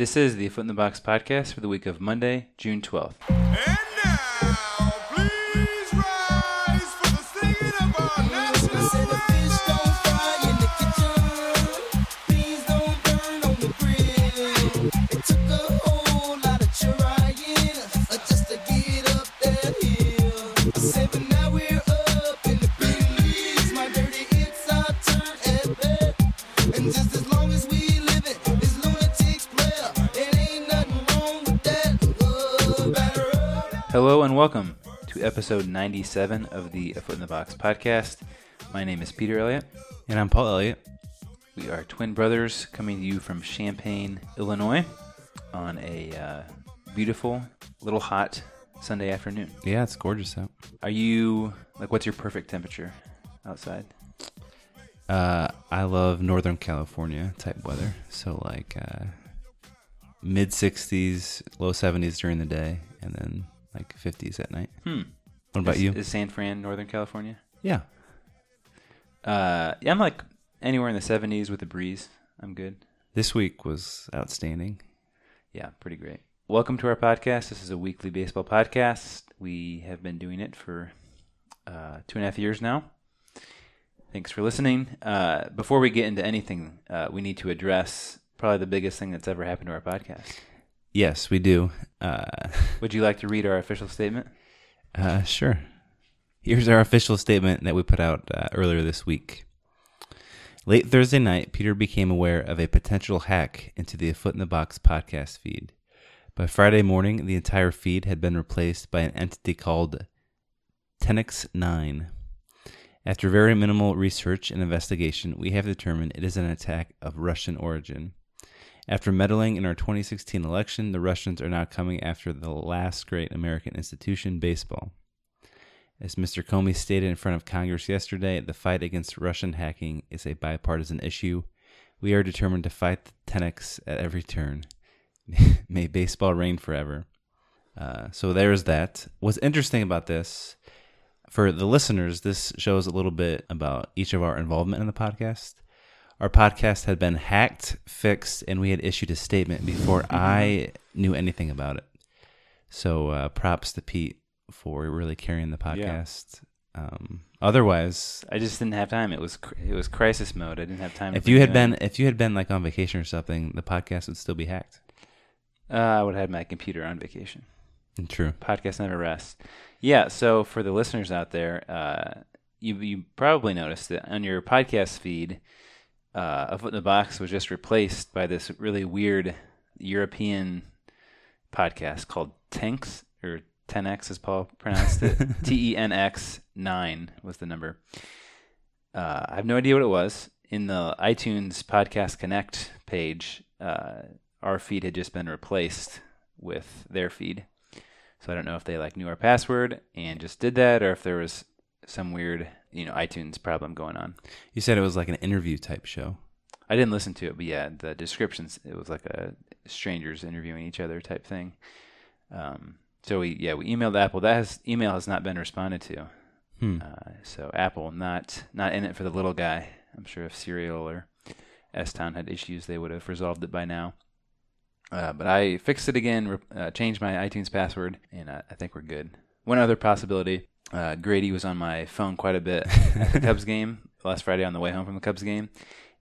This is the Foot in the Box podcast for the week of Monday, June 12th. And welcome to episode 97 of the A Foot in the Box podcast. My name is Peter Elliott. And I'm Paul Elliott. We are twin brothers coming to you from Champaign, Illinois on a uh, beautiful, little hot Sunday afternoon. Yeah, it's gorgeous out. Are you, like, what's your perfect temperature outside? Uh, I love Northern California type weather. So like uh, mid 60s, low 70s during the day, and then like 50s at night. Hmm. What about is, you? Is San Fran, Northern California? yeah. Uh, yeah, I'm like anywhere in the 70s with a breeze. I'm good. This week was outstanding. Yeah, pretty great. Welcome to our podcast. This is a weekly baseball podcast. We have been doing it for uh, two and a half years now. Thanks for listening. Uh, before we get into anything, uh, we need to address probably the biggest thing that's ever happened to our podcast. Yes, we do. Uh, Would you like to read our official statement? uh, sure. Here's our official statement that we put out uh, earlier this week. Late Thursday night, Peter became aware of a potential hack into the Foot in the Box podcast feed. By Friday morning, the entire feed had been replaced by an entity called Tenix9. After very minimal research and investigation, we have determined it is an attack of Russian origin. After meddling in our 2016 election, the Russians are now coming after the last great American institution, baseball. As Mr. Comey stated in front of Congress yesterday, the fight against Russian hacking is a bipartisan issue. We are determined to fight the Tenex at every turn. May baseball reign forever. Uh, so there's that. What's interesting about this, for the listeners, this shows a little bit about each of our involvement in the podcast. Our podcast had been hacked, fixed, and we had issued a statement before I knew anything about it. So uh, props to Pete for really carrying the podcast. Um, otherwise, I just didn't have time. It was cr- it was crisis mode. I didn't have time. if you had been anything. if you had been like on vacation or something, the podcast would still be hacked. uh, I would have had my computer on vacation. True. podcast never rests. Yeah, so for the listeners out there, uh, you you probably noticed that on your podcast feed, uh, a foot in the box was just replaced by this really weird European podcast called Tanks or Tenx as Paul pronounced it. T E N X nine was the number. Uh, I have no idea what it was. In the iTunes Podcast Connect page, uh, our feed had just been replaced with their feed. So I don't know if they like knew our password and just did that, or if there was some weird, you know, iTunes problem going on. You said it was like an interview type show. I didn't listen to it, but yeah, the descriptions it was like a strangers interviewing each other type thing. Um, so we yeah we emailed Apple. That has email has not been responded to. Hmm. Uh, so Apple not not in it for the little guy. I'm sure if Serial or S Town had issues, they would have resolved it by now. Uh, but I fixed it again, re- uh, changed my iTunes password, and uh, I think we're good. One other possibility: uh, Grady was on my phone quite a bit at the Cubs game last Friday on the way home from the Cubs game,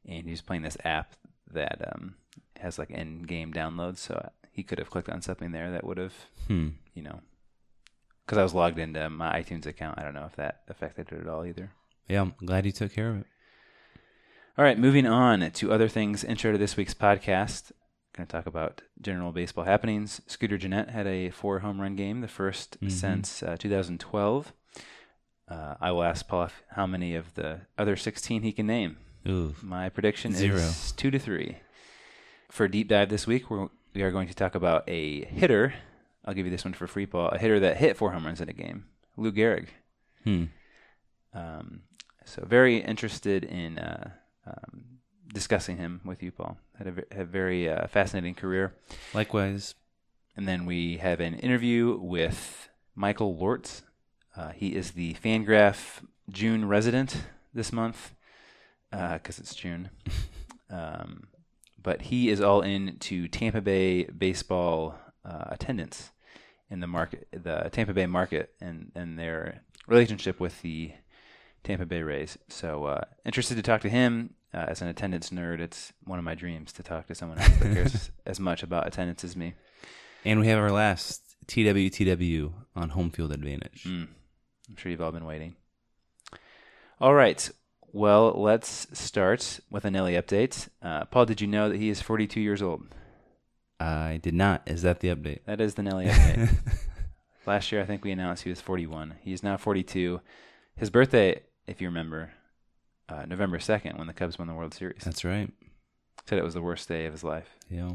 and he was playing this app that um, has like in-game downloads. So he could have clicked on something there that would have, Hmm. you know, because I was logged into my iTunes account. I don't know if that affected it at all either. Yeah, I'm glad you took care of it. All right, moving on to other things. Intro to this week's podcast. Going to talk about general baseball happenings. Scooter Gennett had a four home run game, the 1st Mhm. since uh, 2012. Uh, I will ask Paul how many of the other 16 he can name. Ooh. My prediction Zero. is two to three. For a deep dive this week, we're, we are going to talk about a hitter. I'll give you this one for free, Paul. A hitter that hit four home runs in a game, Lou Gehrig. Hmm. Um, so very interested in uh, um, discussing him with you, Paul. Had a, a very uh, fascinating career. Likewise. And then we have an interview with Michael Lortz. Uh, he is the Fangraph June resident this month because it's June. Um, but he is all into Tampa Bay baseball uh, attendance in the market, the Tampa Bay market, and and their relationship with the Tampa Bay Rays. So uh, interested to talk to him uh, as an attendance nerd. It's one of my dreams to talk to someone else that cares as much about attendance as me. And we have our last TWTW on home field advantage. Mm. I'm sure you've all been waiting. All right. Well, let's start with a Nelly update. Uh, Paul, did you know that he is 42 years old? I did not. Is that the update? That is the Nelly update. Last year, I think we announced he was 41. He's now 42. His birthday, if you remember, uh, November 2nd, when the Cubs won the World Series. That's right. Said it was the worst day of his life. Yeah.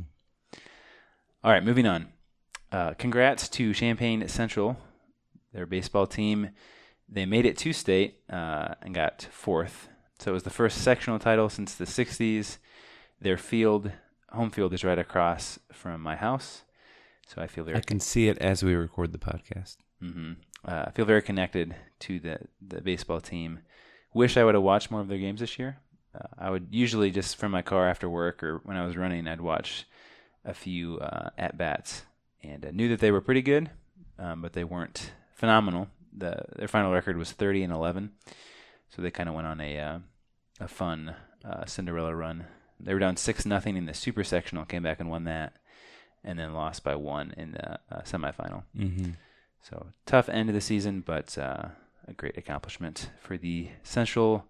All right, moving on. Uh, congrats to Champaign Central, their baseball team. They made it to state uh, and got fourth. So it was the first sectional title since the 60s. Their field, home field, is right across from my house. So I feel very I can see it as we record the podcast. hmm Uh, I feel very connected to the the baseball team. Wish I would have watched more of their games this year. Uh, I would usually just from my car after work or when I was running, I'd watch a few uh, at bats, and I knew that they were pretty good, um, but they weren't phenomenal. The their final record was thirty and eleven, so they kind of went on a uh, a fun uh, Cinderella run. They were down six nothing in the super sectional, came back and won that, and then lost by one in the uh, semifinal. Mm-hmm. So tough end of the season, but uh, a great accomplishment for the Central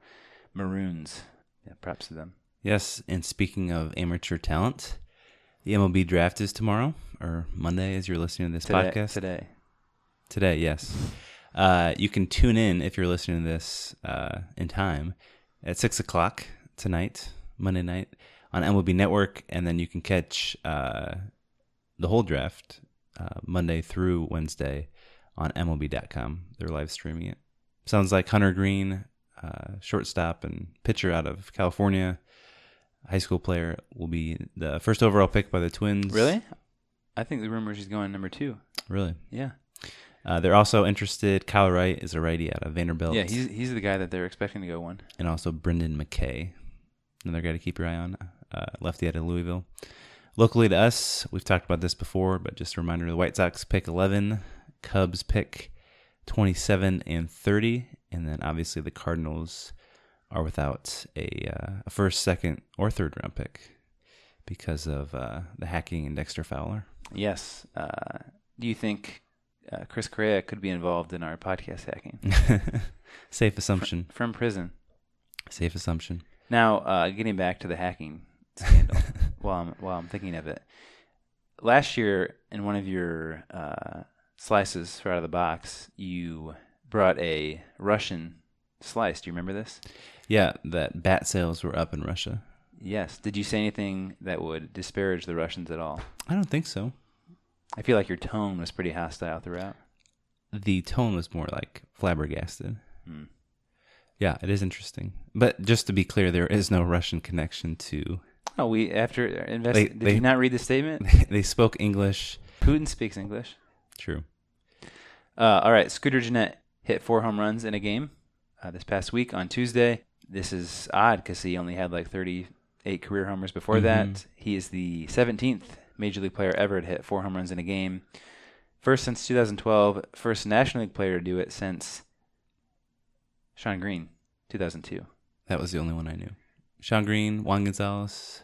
Maroons. Yeah, props to them. Yes, and speaking of amateur talent, the MLB draft is tomorrow or Monday as you're listening to this Today, podcast. today. Today, yes. Uh, you can tune in if you're listening to this uh, in time at six o'clock tonight, Monday night, on MLB Network, and then you can catch uh, the whole draft uh, Monday through Wednesday on MLB.com. They're live streaming it. Sounds like Hunter Greene, uh, shortstop and pitcher out of California, high school player, will be the first overall pick by the Twins. Really? I think the rumor is he's going number two. Really. Yeah. Uh, they're also interested. Kyle Wright is a righty out of Vanderbilt. Yeah, he's he's the guy that they're expecting to go one. and also Brendan McKay, another guy to keep your eye on, uh, lefty out of Louisville. Locally to us, we've talked about this before, but just a reminder: the White Sox pick 11, Cubs pick 27 and 30, and then obviously the Cardinals are without a, uh, a first, second, or third round pick because of uh, the hacking and Dexter Fowler. Yes. Uh, do you think uh, Chris Correa could be involved in our podcast hacking Safe assumption. from prison? Safe assumption. Now, uh, getting back to the hacking scandal, while I'm while I'm thinking of it, last year in one of your uh, slices for out of the box, you brought a Russian slice. Do you remember this? Yeah, that bat sales were up in Russia. Yes. Did you say anything that would disparage the Russians at all? I don't think so. I feel like your tone was pretty hostile throughout. the tone was more like flabbergasted. Hmm. Yeah, it is interesting. But just to be clear, there is no Russian connection to. Oh, we after invest. They- did they- you not read the statement? they spoke English. Putin speaks English. True. Uh, all right, Scooter Gennett hit four home runs in a game uh, this past week on Tuesday. This is odd because he only had like 38 career homers before Mhm. that. He is the 17th major league player ever to hit four home runs in a game. First since 2012. First National League player to do it since Shawn Green, 2002. That was the only one I knew. Shawn Green, Juan Gonzalez.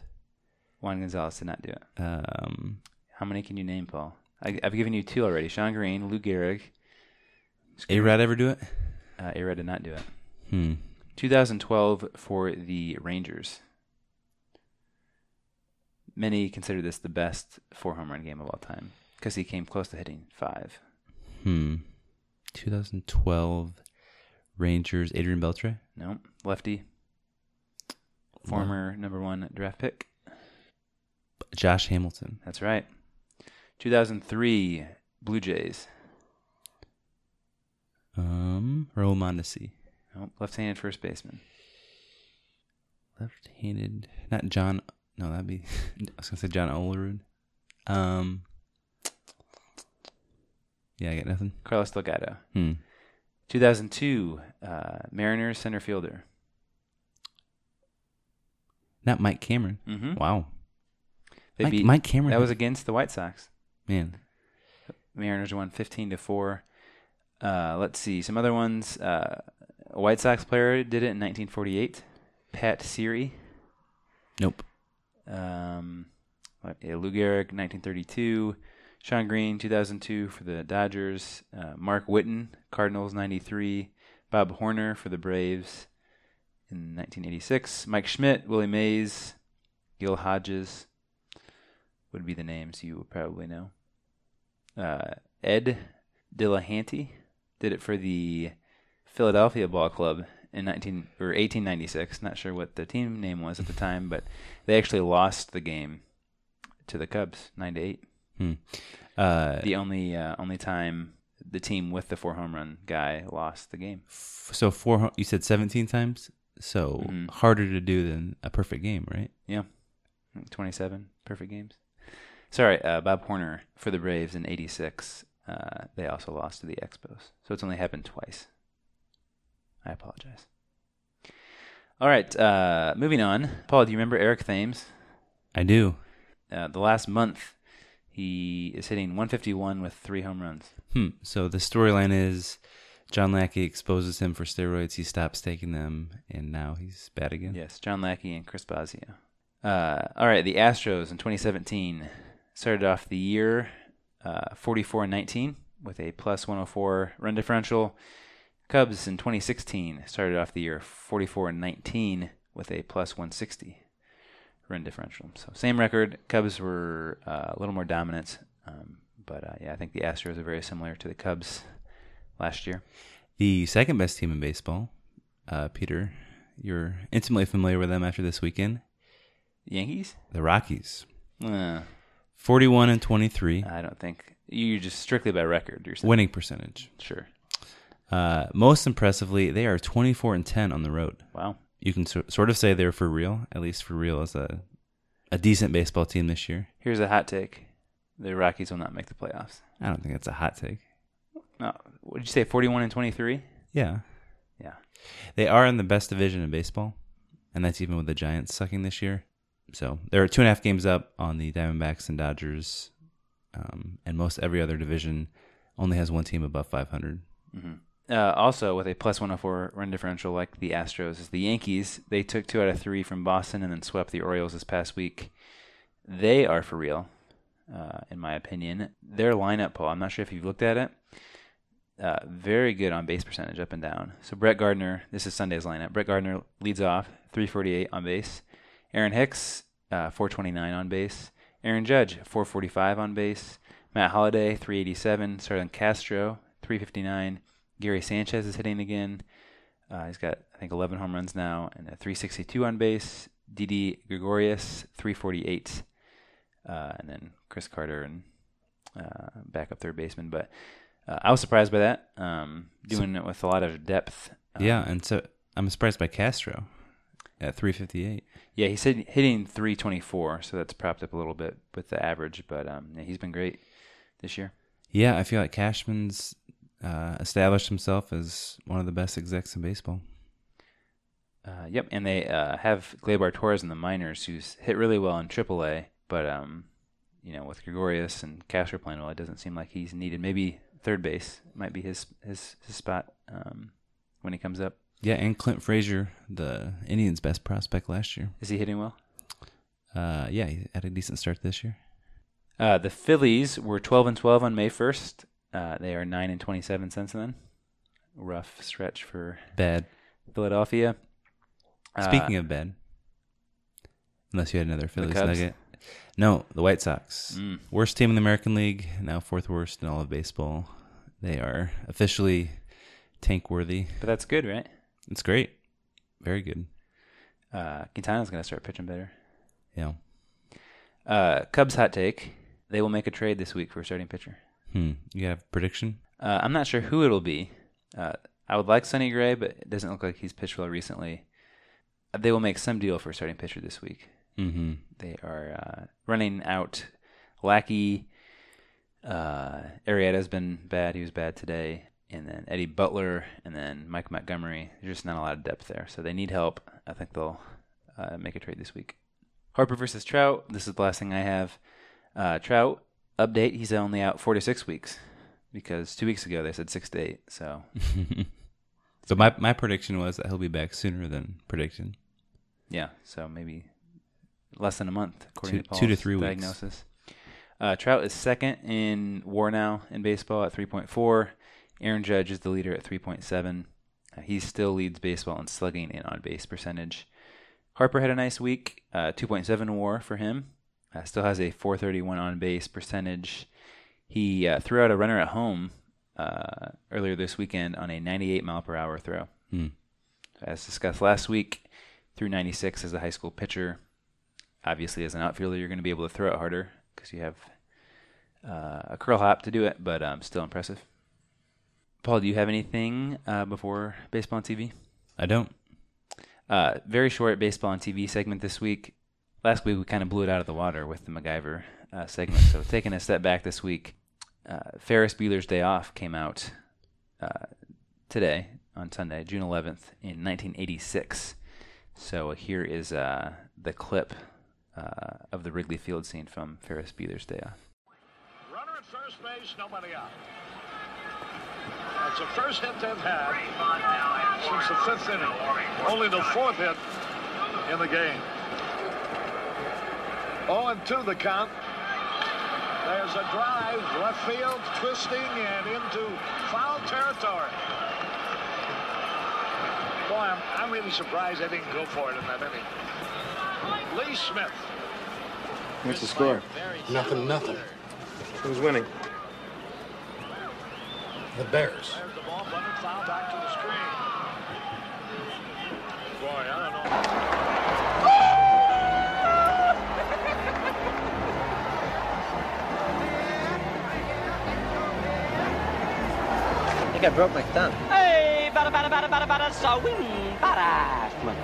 Juan Gonzalez did not do it. Um, How many can you name, Paul? I, I've given you two already. Shawn Green, Lou Gehrig. A Rod ever do it? Uh, A-Rod did not do it. Hmm. 2012 for the Rangers. Many consider this the best four home run game of all time because he came close to hitting five. Hmm. 2012 Rangers, Adrian Beltre. No, lefty. Former number one draft pick. Josh Hamilton. That's right. 2003 Blue Jays. Um, Raul Mondesi. No, left-handed first baseman. Left-handed. Not John. No, that'd be. I was gonna say John Olerud. Um. Yeah, I got nothing. Carlos Delgado. Hmm. 2002 uh, Mariners center fielder. Not Mike Cameron. Mm-hmm. Wow. They Mike, beat Mike Cameron. that was against the White Sox. man. Mariners won 15 to 4. Uh, let's see some other ones. Uh, a White Sox player did it in 1948. Pat Seerey. Nope. Um, Lou Gehrig, 1932. Shawn Green, 2002 for the Dodgers. Uh, Mark Whiten, Cardinals, 93. Bob Horner for the Braves in 1986. Mike Schmidt, Willie Mays, Gil Hodges would be the names you would probably know. Uh, Ed Delahanty did it for the Philadelphia Ball Club in 19 or 1896. Not sure what the team name was at the time, but they actually lost the game to the Cubs, nine to eight. Hmm. Uh, The only uh, only time the team with the four home run guy lost the game. f- so four. You said seventeen times. So Mhm. harder to do than a perfect game, right? Yeah, 27 perfect games. Sorry, uh, Bob Horner for the Braves in '86. Uh, they also lost to the Expos, so it's only happened twice. I apologize. All right, uh, moving on. Paul, do you remember Eric Thames? I do. Uh, the last month, he is hitting 151 with three home runs. Hmm. So the storyline is John Lackey exposes him for steroids. He stops taking them, and now he's bad again. Yes, John Lackey and Chris Bosio. Uh, all right, the Astros in 2017 started off the year uh, 44 and 19 with a plus 104 run differential. Cubs in 2016 started off the year 44 and 19 with a plus 160 run differential. So same record. Cubs were uh, a little more dominant, um, but uh, yeah, I think the Astros are very similar to the Cubs last year. The second best team in baseball, uh, Peter. You're intimately familiar with them after this weekend. Yankees? The Rockies, Uh, forty-one and twenty-three, I don't think you just strictly by record. You're saying. winning percentage. Sure. Uh, most impressively, they are twenty-four and ten on the road. Wow. You can so- sort of say they're for real, at least for real as a a decent baseball team this year. Here's a hot take: the Rockies will not make the playoffs. I don't think that's a hot take. No, what did you say? Forty-one and twenty-three. Yeah, Yeah. they are in the best division in baseball, and that's even with the Giants sucking this year. So they're two and a half games up on the Diamondbacks and Dodgers, um, and most every other division only has one team above 500. Uh, also, with a plus 104 run differential like the Astros, is the Yankees. They took two out of three from Boston and then swept the Orioles this past week. They are for real, uh, in my opinion. Their lineup, Paul, I'm not sure if you've looked at it. Uh, very good on base percentage up and down. So Brett Gardner, this is Sunday's lineup. Brett Gardner leads off, 348 on base. Aaron Hicks, uh, 429 on base. Aaron Judge, 445 on base. Matt Holliday, 387. Starlin Castro, 359. Gary Sanchez is hitting again. Uh, he's got, I think, 11 home runs now and a 362 on base. Didi Gregorius, 348. Uh, and then Chris Carter and uh, backup third baseman. But uh, I was surprised by that. Um, doing it with a lot of depth. Um, yeah, and so I'm surprised by Castro at 358. Yeah, he's hit, hitting 324, so that's propped up a little bit with the average. But um, yeah, he's been great this year. Yeah, I feel like Cashman's uh, established himself as one of the best execs in baseball. Uh, yep, and they uh, have Gleyber Torres in the minors, who's hit really well in AAA. But um, you know, with Gregorius and Castro playing well, it doesn't seem like he's needed. Maybe third base might be his his, his spot um, when he comes up. Yeah, and Clint Frazier, the Indians' best prospect last year. Is he hitting well? Uh, yeah, he had a decent start this year. Uh, the Phillies were 12 and 12 on May 1st. Uh, they are 9 and 27 since then. Rough stretch for Bad. Philadelphia. Speaking Uh, of bad, unless you had another Phillies nugget. No, the White Sox. Mm. Worst team in the American League, now fourth worst in all of baseball. They are officially tank worthy. but that's good, right? It's great. Very good. Uh, Quintana's going to start pitching better. Yeah. Uh, Cubs hot take: They will make a trade this week for a starting pitcher. Hmm. You have a prediction? Uh, I'm not sure who it'll be. Uh, I would like Sonny Gray, but it doesn't look like he's pitched well recently. They will make some deal for a starting pitcher this week. Mm-hmm. They are uh, running out Lackey. Uh, Arrieta's been bad. He was bad today. And then Eddie Butler and then Mike Montgomery. There's just not a lot of depth there. So they need help. I think they'll uh, make a trade this week. Harper versus Trout. This is the last thing I have. Uh, Trout update. He's only out four to six weeks because two weeks ago they said six to eight. So So my my prediction was that he'll be back sooner than prediction. yeah, so maybe less than a month according Two- to two to Paul's three weeks. diagnosis. Uh, Trout is second in WAR now in baseball at 3.4. Aaron Judge is the leader at 3.7. Uh, he still leads baseball in slugging and on base percentage. Harper had a nice week, uh, 2.7 WAR for him. Uh, still has a 431 on base percentage. He uh, threw out a runner at home uh, earlier this weekend on a 98 mile per hour throw. Hmm. As discussed last week, threw 96 as a high school pitcher. Obviously, as an outfielder, you're going to be able to throw it harder because you have uh, a crow hop to do it, but um, still impressive. Paul, do you have anything uh, before baseball on TV? I don't. Uh, very short baseball on TV segment this week. Last week we kind of blew it out of the water with the MacGyver uh, segment. So taking a step back this week, uh, Ferris Bueller's Day Off came out uh, today on Sunday, June 11th in 1986. So here is uh, the clip uh, of the Wrigley Field scene from Ferris Bueller's Day Off. Runner at first base, nobody out. That's the first hit they've had since the fifth inning. Only the fourth hit in the game. 0 and 2 the count. There's a drive, left field, twisting and into foul territory. Boy, I'm, I'm really surprised they didn't go for it in that inning. Lee Smith. What's the score? Nothing, nothing. Who's winning? The Bears. Think I broke my thumb. Hey, bada bada bada bada bada sawing bada. Come on.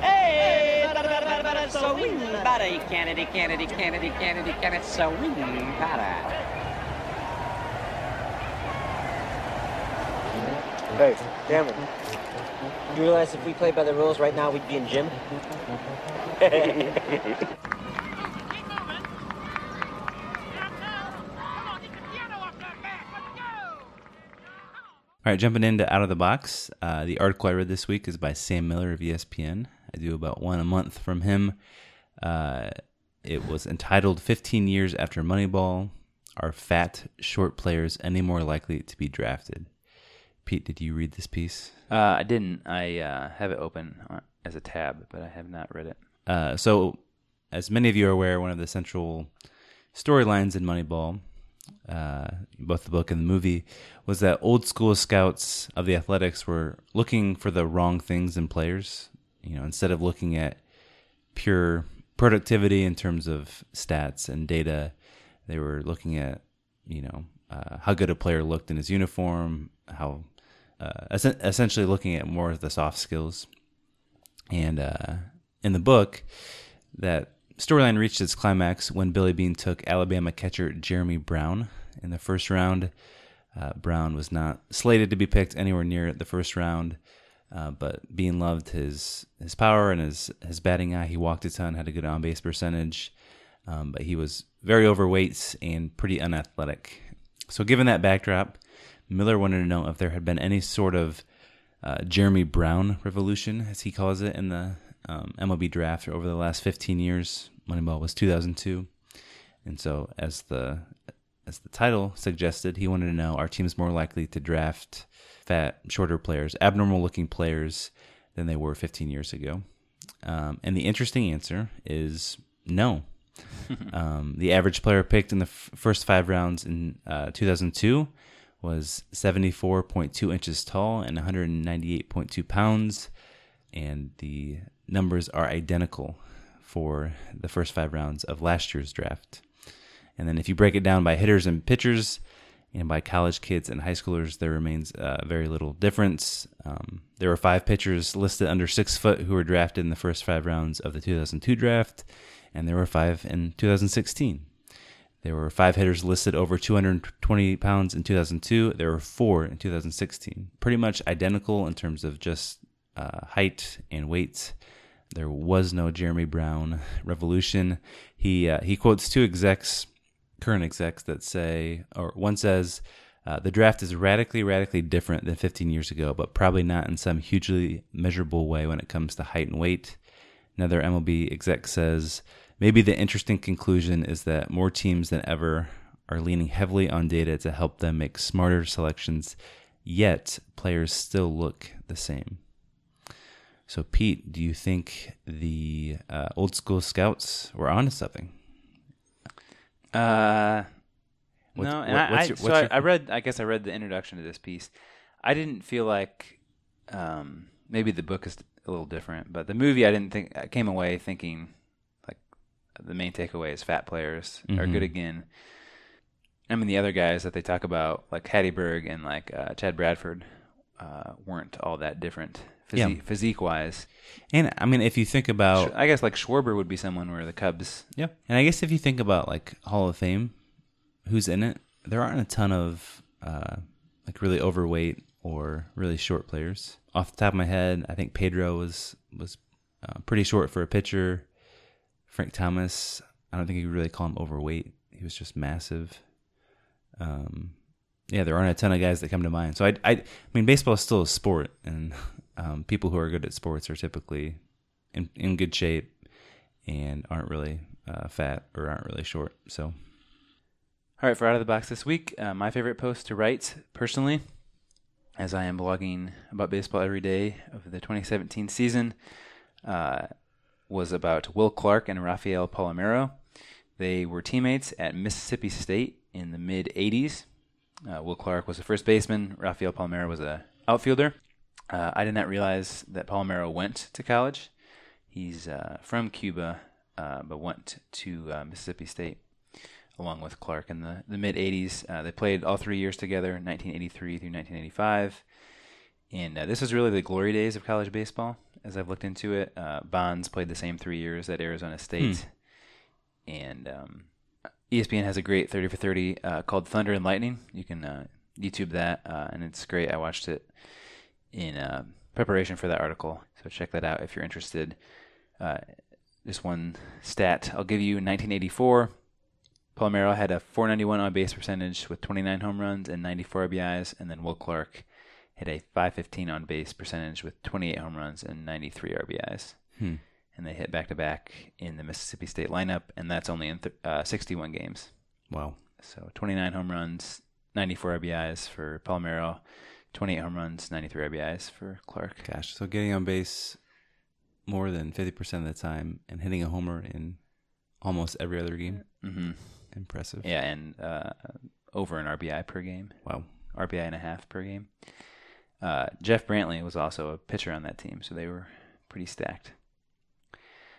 Hey, bada bada bada bada sawing bada. Kennedy, Kennedy, Kennedy, Kennedy, Kennedy, sawing bada. Hey, Cameron. You realize if we played by the rules right now, we'd be in gym? All right, jumping into out of the box. Uh, the article I read this week is by Sam Miller of ESPN. I do about one a month from him. Uh, it was entitled 15 Years After Moneyball Are Fat, Short Players Any More Likely to Be Drafted? Pete, did you read this piece? Uh, I didn't. I uh, have it open as a tab, but I have not read it. Uh, so, as many of you are aware, one of the central storylines in Moneyball, uh, both the book and the movie, was that old school scouts of the athletics were looking for the wrong things in players. You know, instead of looking at pure productivity in terms of stats and data, they were looking at, you know, uh, how good a player looked in his uniform, how uh, essen- essentially looking at more of the soft skills. And uh, in the book, that storyline reached its climax when Billy Beane took Alabama catcher Jeremy Brown in the first round. Uh, Brown was not slated to be picked anywhere near the first round, uh, but Beane loved his his power and his his batting eye. He walked a ton, had a good on base percentage, um, but he was very overweight and pretty unathletic. So, given that backdrop, Miller wanted to know if there had been any sort of uh, Jeremy Brown revolution, as he calls it, in the um, MLB draft over the last 15 years. Moneyball was 2002, and so as the as the title suggested, he wanted to know: Are teams more likely to draft fat, shorter players, abnormal-looking players, than they were 15 years ago? Um, and the interesting answer is no. um, the average player picked in the f- first five rounds in uh, 2002 was 74.2 inches tall and 198.2 pounds, and the numbers are identical for the first five rounds of last year's draft. And then if you break it down by hitters and pitchers, and by college kids and high schoolers, there remains uh, very little difference. Um, there were five pitchers listed under six foot who were drafted in the first five rounds of the 2002 draft, and there were five in 2016. There were five hitters listed over 220 pounds in 2002. There were four in 2016. Pretty much identical in terms of just uh, height and weight. There was no Jeremy Brown revolution. He uh, he quotes two execs, current execs that say, or one says, uh, the draft is radically, radically different than 15 years ago, but probably not in some hugely measurable way when it comes to height and weight. Another MLB exec says, maybe the interesting conclusion is that more teams than ever are leaning heavily on data to help them make smarter selections, yet players still look the same. So, Pete, do you think the uh, old school scouts were onto something? Uh, What's- no, and what- I, your- so I, I read. I guess I read the introduction to this piece. I didn't feel like um, maybe the book is a little different, but the movie I didn't think I came away thinking like the main takeaway is fat players are Mhm. good again. I mean, the other guys that they talk about, like Hatteberg and like uh, Chad Bradford, uh, weren't all that different Yeah. physique, physique wise. And I mean, if you think about I guess like Schwarber would be someone where the Cubs. Yeah. And I guess if you think about like Hall of Fame, who's in it, there aren't a ton of uh, like really overweight or really short players. Off the top of my head, I think Pedro was was uh, pretty short for a pitcher. Frank Thomas, I don't think you could really call him overweight. He was just massive. Um, yeah, there aren't a ton of guys that come to mind. So I, I, I mean, baseball is still a sport, and um, people who are good at sports are typically in in good shape and aren't really uh, fat or aren't really short. So All right, for out of the box this week, uh, my favorite post to write personally, as I am blogging about baseball every day of the 2017 season, uh, was about Will Clark and Rafael Palmeiro. They were teammates at Mississippi State in the mid 80s. Uh, Will Clark was a first baseman. Rafael Palmeiro was a outfielder. Uh, I did not realize that Palmeiro went to college. He's uh, from Cuba, uh, but went to uh, Mississippi State along with Clark in the, the mid 80s. Uh, they played all three years together, 1983 through 1985. And uh, this was really the glory days of college baseball, as I've looked into it. Bonds played the same three years at Arizona State. And um, ESPN has a great 30 for 30 uh, called Thunder and Lightning. You can YouTube that, and it's great. I watched it in uh, preparation for that article, so check that out if you're interested. Uh, just one stat I'll give you: 1984, Palmeiro had a 491 on base percentage with 29 home runs and 94 RBIs, and then Will Clark had a 515 on base percentage with 28 home runs and 93 RBIs. Hmm. And they hit back to back in the Mississippi State lineup, and that's only in th- uh, 61 games. wow, So 29 home runs, 94 RBIs for Palmeiro, 28 home runs, 93 RBIs for Clark. gosh. So getting on base more than fifty percent of the time and hitting a homer in almost every other game. hmm Impressive. Yeah, and uh, over an RBI per game, Wow. RBI and a half per game. Uh, Jeff Brantley was also a pitcher on that team, so they were pretty stacked.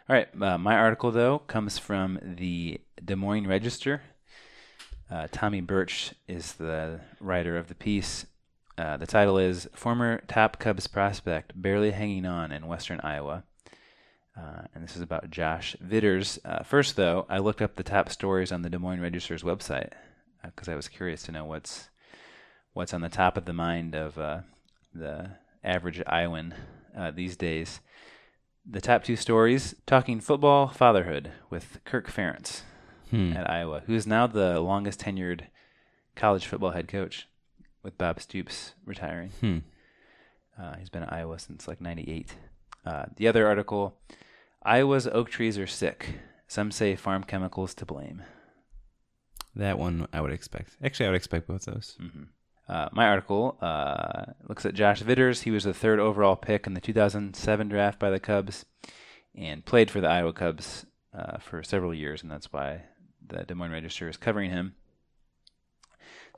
All right, uh, my article though comes from the Des Moines Register. Uh, Tommy Birch is the writer of the piece. Uh, the title is "Former Top Cubs Prospect Barely Hanging On in Western Iowa," uh, and this is about Josh Vitters. Uh, first, though, I looked up the top stories on the Des Moines Register's website because I was curious to know what's what's on the top of the mind of uh, the average Iowan uh, these days. The top two stories talking football fatherhood with Kirk Ferentz Hmm. at Iowa, who is now the longest tenured college football head coach, with Bob Stoops retiring. Hmm. Uh, he's been at Iowa since like '98. Uh, the other article: Iowa's oak trees are sick. Some say farm chemicals to blame. That one I would expect. Actually, I would expect both those. hmm Uh, my article uh, looks at Josh Vitters. He was the third overall pick in the 2007 draft by the Cubs, and played for the Iowa Cubs uh, for several years, and that's why the Des Moines Register is covering him.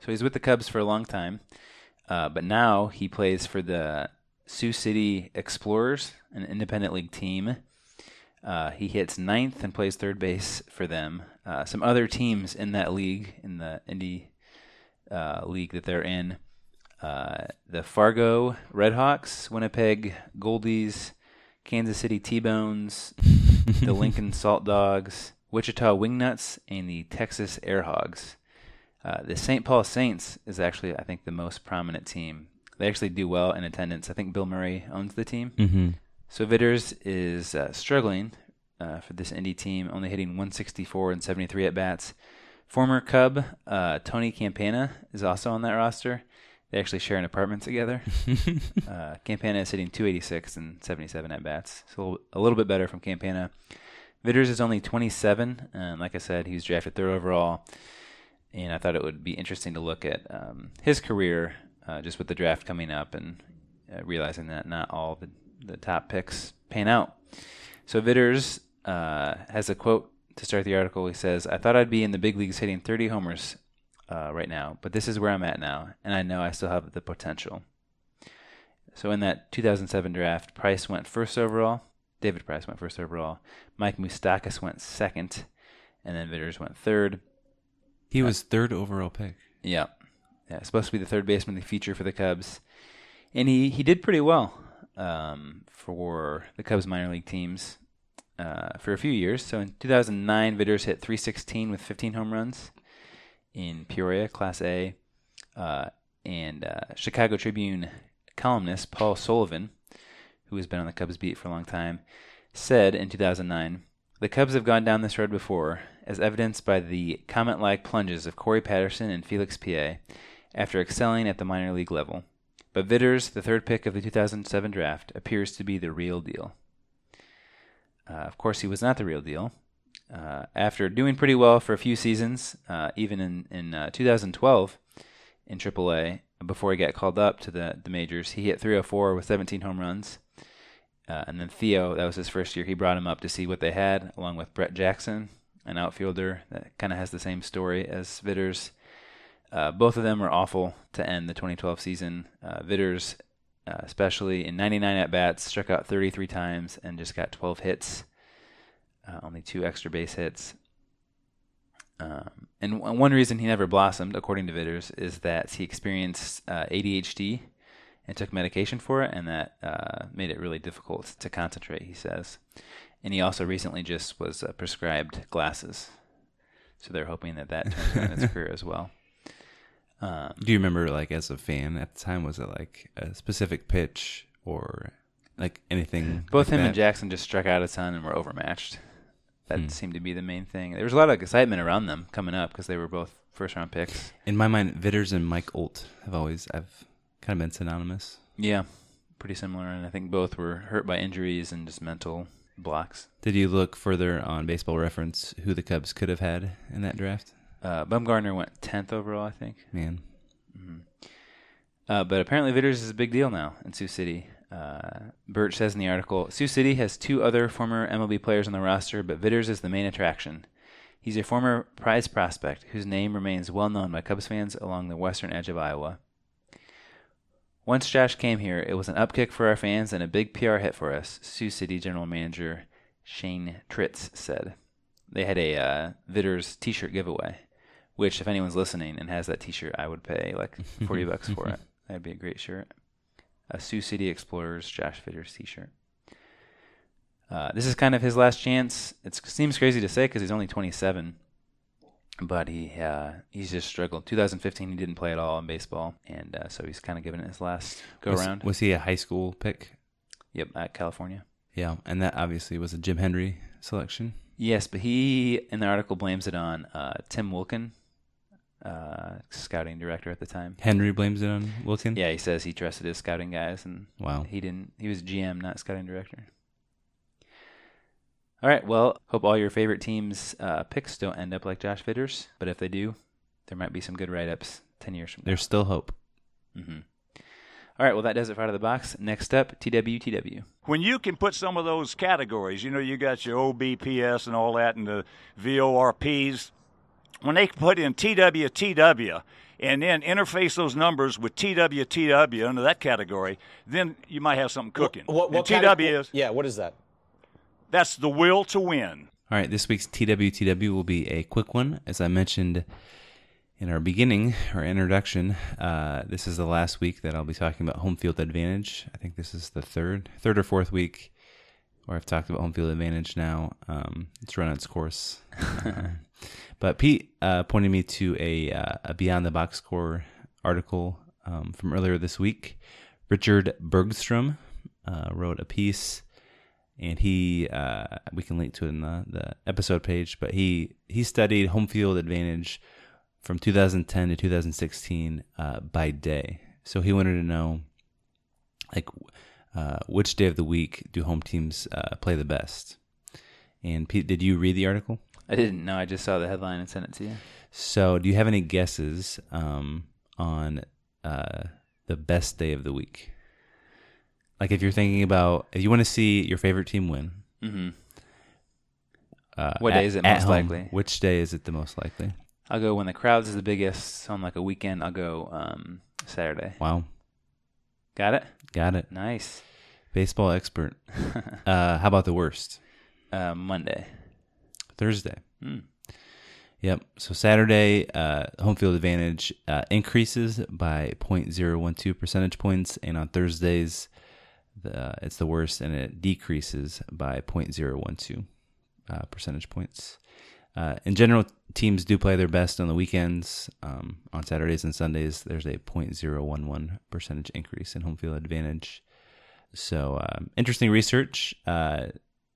So he's with the Cubs for a long time, uh, but now he plays for the Sioux City Explorers, an independent league team. Uh, he hits ninth and plays third base for them. Uh, some other teams in that league, in the Indy uh, league that they're in, uh, the Fargo Redhawks, Winnipeg Goldeyes, Kansas City T-Bones, the Lincoln Salt Dogs, Wichita Wingnuts, and the Texas Air Hogs. Uh, the St. Paul Saints is actually, I think, the most prominent team. They actually do well in attendance. I think Bill Murray owns the team. Mm-hmm. So Vitters is uh, struggling uh, for this indie team, only hitting 164 and 73 at bats. Former Cub uh, Tony Campana is also on that roster. They actually share an apartment together. uh, Campana is hitting 286 and 77 at bats, so a little bit better from Campana. Vitters is only 27, and like I said, he was drafted third overall. And I thought it would be interesting to look at um, his career, uh, just with the draft coming up, and uh, realizing that not all the, the top picks pan out. So Vitters uh, has a quote to start the article. He says, "I thought I'd be in the big leagues hitting 30 homers uh, right now, but this is where I'm at now, and I know I still have the potential." So in that 2007 draft, Price went first overall. David Price went first overall. Mike Moustakas went second, and then Vitters went third. He was third overall pick. Yeah. Yeah, supposed to be the third baseman of the future for the Cubs. And he, he did pretty well um, for the Cubs minor league teams uh, for a few years. So in 2009, Vitters hit 316 with 15 home runs in Peoria, Class A. Uh, and uh, Chicago Tribune columnist Paul Sullivan, who has been on the Cubs beat for a long time, said in 2009 The Cubs have gone down this road before, as evidenced by the comet like plunges of Corey Patterson and Felix Pie after excelling at the minor league level. But Vitters, the third pick of the 2007 draft, appears to be the real deal. Uh, of course, he was not the real deal. Uh, after doing pretty well for a few seasons, uh, even in, in uh, 2012 in AAA, before he got called up to the, the majors, he hit 304 with 17 home runs. Uh, and then Theo, that was his first year, he brought him up to see what they had, along with Brett Jackson, an outfielder that kind of has the same story as Vitters. Uh, both of them were awful to end the 2012 season. Uh, Vitters, uh, especially in 99 at bats, struck out 33 times and just got 12 hits, uh, only two extra base hits. Um, and w- one reason he never blossomed, according to Vitters, is that he experienced uh, ADHD and took medication for it, and that uh, made it really difficult to concentrate, he says. And he also recently just was uh, prescribed glasses. So they're hoping that that turns around his career as well. Um, Do you remember, like, as a fan at the time, was it like a specific pitch or like anything? both like him and? Jackson just struck out a ton and were overmatched. That Hmm. seemed to be the main thing. There was a lot of excitement around them coming up because they were both first round picks. In my mind, Vitters and Mike Olt have always I've kind of been synonymous. Yeah, pretty similar. And I think both were hurt by injuries and just mental blocks. Did you look further on Baseball Reference who the Cubs could have had in that draft? Uh, Bumgarner went 10th overall, I think. Man, Uh, but apparently, Vitters is a big deal now in Sioux City. Uh, Birch says in the article Sioux City has two other former MLB players on the roster, but Vitters is the main attraction. He's a former prize prospect whose name remains well known by Cubs fans along the western edge of Iowa. Once Josh came here, it was an upkick for our fans and a big PR hit for us, Sioux City general manager Shane Tritz said. They had a uh, Vitters t shirt giveaway, which, if anyone's listening and has that t shirt, I would pay like 40 bucks for it. That'd be a great shirt. A Sioux City Explorers Josh Vitters t shirt. Uh, this is kind of his last chance. It seems crazy to say because he's only 27, but he uh, he's just struggled. 2015, he didn't play at all in baseball, and uh, so he's kind of giving it his last go was, around. Was he a high school pick? Yep, at California. Yeah, and that obviously was a Jim Hendry selection. Yes, but he in the article blames it on uh, Tim Wilken, uh, scouting director at the time. Hendry blames it on Wilken. Yeah, he says he trusted his scouting guys, and Wow. he didn't. He was GM, not scouting director. All right. Well, hope all your favorite teams' uh, picks don't end up like Josh Vitters, but if they do, there might be some good write-ups ten years from now. There's still hope. hmm All right. Well, that does it for out of the box. Next up, TWTW. when you can put some of those categories, you know, you got your OBPS and all that, and the VORPs. When they can put in TWTW and then interface those numbers with TWTW under that category, then you might have something cooking. What, what and kind TW of- is Yeah, what is that? That's the will to win. All right, this week's TWTW will be a quick one. As I mentioned in our beginning, our introduction, uh, this is the last week that I'll be talking about home field advantage. I think this is the third, third or fourth week where I've talked about home field advantage now. Um, it's run its course. But Pete uh, pointed me to a, uh, a Beyond the Box Score article um, from earlier this week. Richard Bergstrom uh, wrote a piece and he uh, we can link to it in the, the episode page. But he he studied home field advantage from 2010 to 2016 uh, by day. So he wanted to know like uh, which day of the week do home teams uh, play the best. And Pete, did you read the article? I didn't know. I just saw the headline and sent it to you. So, do you have any guesses um, on uh, the best day of the week? Like, if you're thinking about if you want to see your favorite team win, hmm uh, What at- day is it most home, likely? Which day is it the most likely? I'll go when the crowds is the biggest on like a weekend. I'll go um, Saturday. Wow, Got it. got it. Nice. Baseball expert. Uh, how about the worst? uh, Monday. Thursday. Hmm. Yep. So Saturday, uh, home field advantage uh, increases by 0.012 percentage points, and on Thursdays, the, it's the worst, and it decreases by 0.012 uh, percentage points. Uh, in general, teams do play their best on the weekends. Um, on Saturdays and Sundays, there's a 0.011 percentage increase in home field advantage. So um, interesting research. Uh,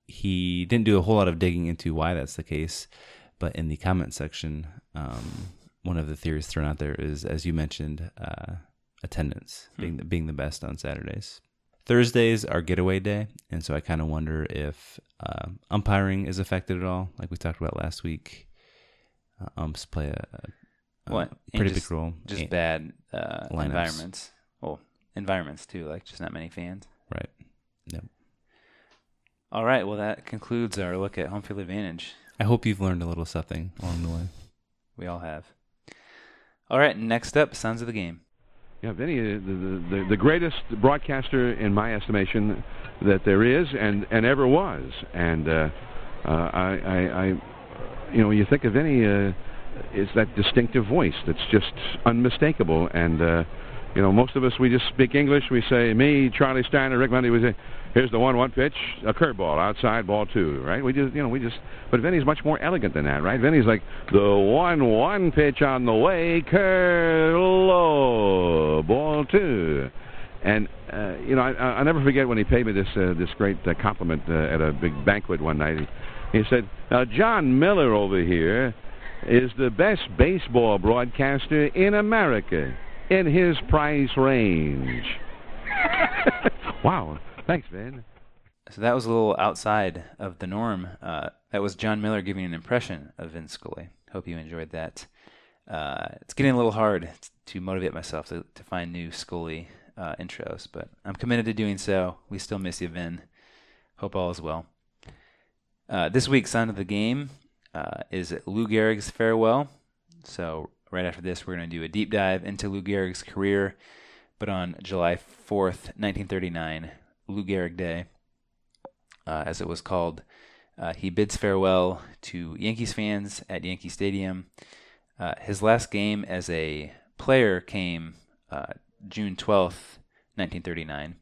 he didn't do a whole lot of digging into why that's the case, but in the comment section, um, one of the theories thrown out there is, as you mentioned, uh, attendance being the, being the best on Saturdays. Thursdays are getaway day, and so I kind of wonder if uh, umpiring is affected at all, like we talked about last week. Uh, umps play a, a, What? pretty just- big role. Just And- bad uh, environments. Well, environments too. Like just not many fans. right? Yep. All right. Well, that concludes our look at home field advantage. I hope you've learned a little something along the way. We all have. All right. Next up, Sound of the Game. Yeah, Vinny, uh, the, the the greatest broadcaster in my estimation that there is and and ever was. And uh, uh, I, I, I, you know, you think of Vinny, uh, is that distinctive voice that's just unmistakable. And uh, you know, most of us we just speak English. We say me, Charlie Steiner, Rick Monday. We say, here's the one-one pitch, a curveball, outside ball two, right? We just, you know, we just. But Vinny's much more elegant than that, right? Vinny's like the one-one pitch on the way, curve low, ball two. And uh, you know, I, I- never forget when he paid me this uh, this great uh, compliment uh, at a big banquet one night. He, he said, "Now Jon Miller over here is the best baseball broadcaster in America in his price range." wow, thanks, man. So that was a little outside of the norm. Uh, that was Jon Miller giving an impression of Vin Scully. Hope you enjoyed that. Uh, it's getting a little hard to motivate myself to, to find new Scully uh, intros, but I'm committed to doing so. We still miss you, Vin. Hope all is well. Uh, this week's Sound of the Game uh, is Lou Gehrig's farewell. So right after this, we're going to do a deep dive into Lou Gehrig's career. But on July 4th, 1939, Lou Gehrig Day, uh, as it was called, uh, he bids farewell to Yankees fans at Yankee Stadium. Uh, his last game as a player came uh, June 12th, 1939.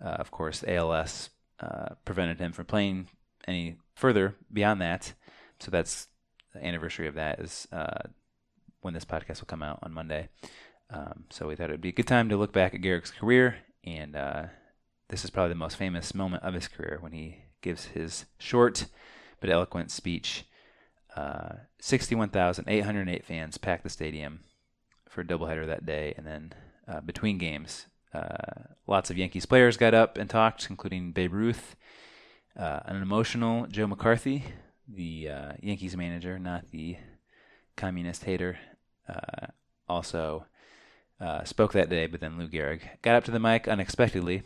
Uh, of course, ALS uh, prevented him from playing any further beyond that. So that's the anniversary of that is when this podcast will come out on Monday. Um, so we thought it would be a good time to look back at Gehrig's career, and this is probably the most famous moment of his career when he gives his short but eloquent speech. Uh, 61,808 fans packed the stadium for a doubleheader that day, and then uh, between games, uh, lots of Yankees players got up and talked, including Babe Ruth, uh, an emotional Joe McCarthy, the uh, Yankees manager, not the communist hater, uh, also spoke that day. But then Lou Gehrig got up to the mic unexpectedly.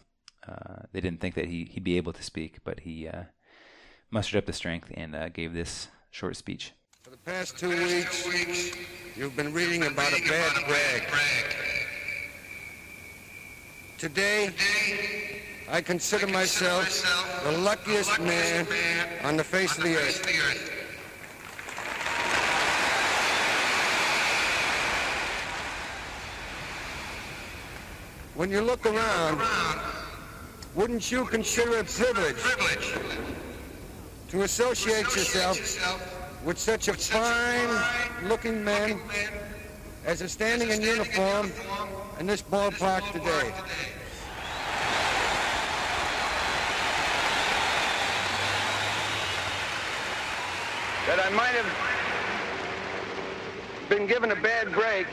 Uh, they didn't think that he, he'd be able to speak, but he uh, mustered up the strength and uh, gave this short speech. For the past two weeks, you've been reading about a bad brag. Today, I consider myself the luckiest man on the face of the earth. When you look around, wouldn't you consider it privilege, privilege to associate, associate yourself, yourself with such with a fine-looking man, man as is standing, as in, standing uniform in uniform in this ballpark, in this ballpark today? today. That I might have been given a bad break,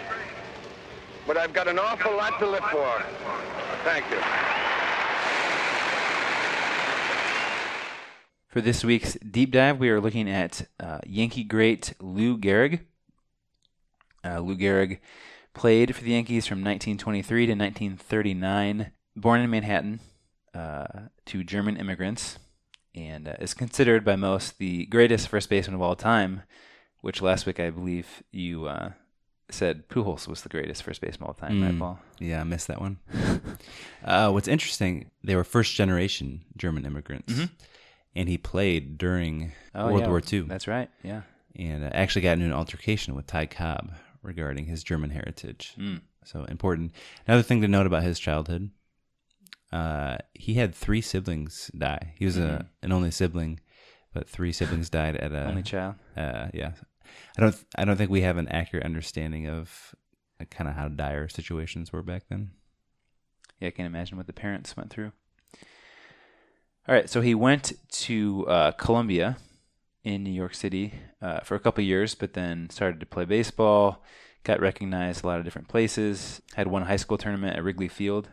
but I've got an awful lot to live for. Thank you. For this week's deep dive, we are looking at uh, Yankee great Lou Gehrig. Uh, Lou Gehrig played for the Yankees from 1923 to 1939. Born in Manhattan uh, to German immigrants, and uh, is considered by most the greatest first baseman of all time. Which last week I believe you uh, said Pujols was the greatest first baseman of all time, right, Mm, Paul? Yeah, I missed that one. uh, what's interesting, they were first generation German immigrants, Mhm. And he played during Oh, World yeah, War II. That's right. Yeah. and uh, actually got into an altercation with Ty Cobb regarding his German heritage. Mm. So important. Another thing to note about his childhood, uh, he had three siblings die. He was Mhm. a an only sibling, but three siblings died at a Only child. Uh, yeah, I don't I don't think we have an accurate understanding of kind of how dire situations were back then. Yeah, I can't imagine what the parents went through. All right, so he went to uh, Columbia in New York City uh, for a couple years, but then started to play baseball. Got recognized a lot of different places. Had one high school tournament at Wrigley Field,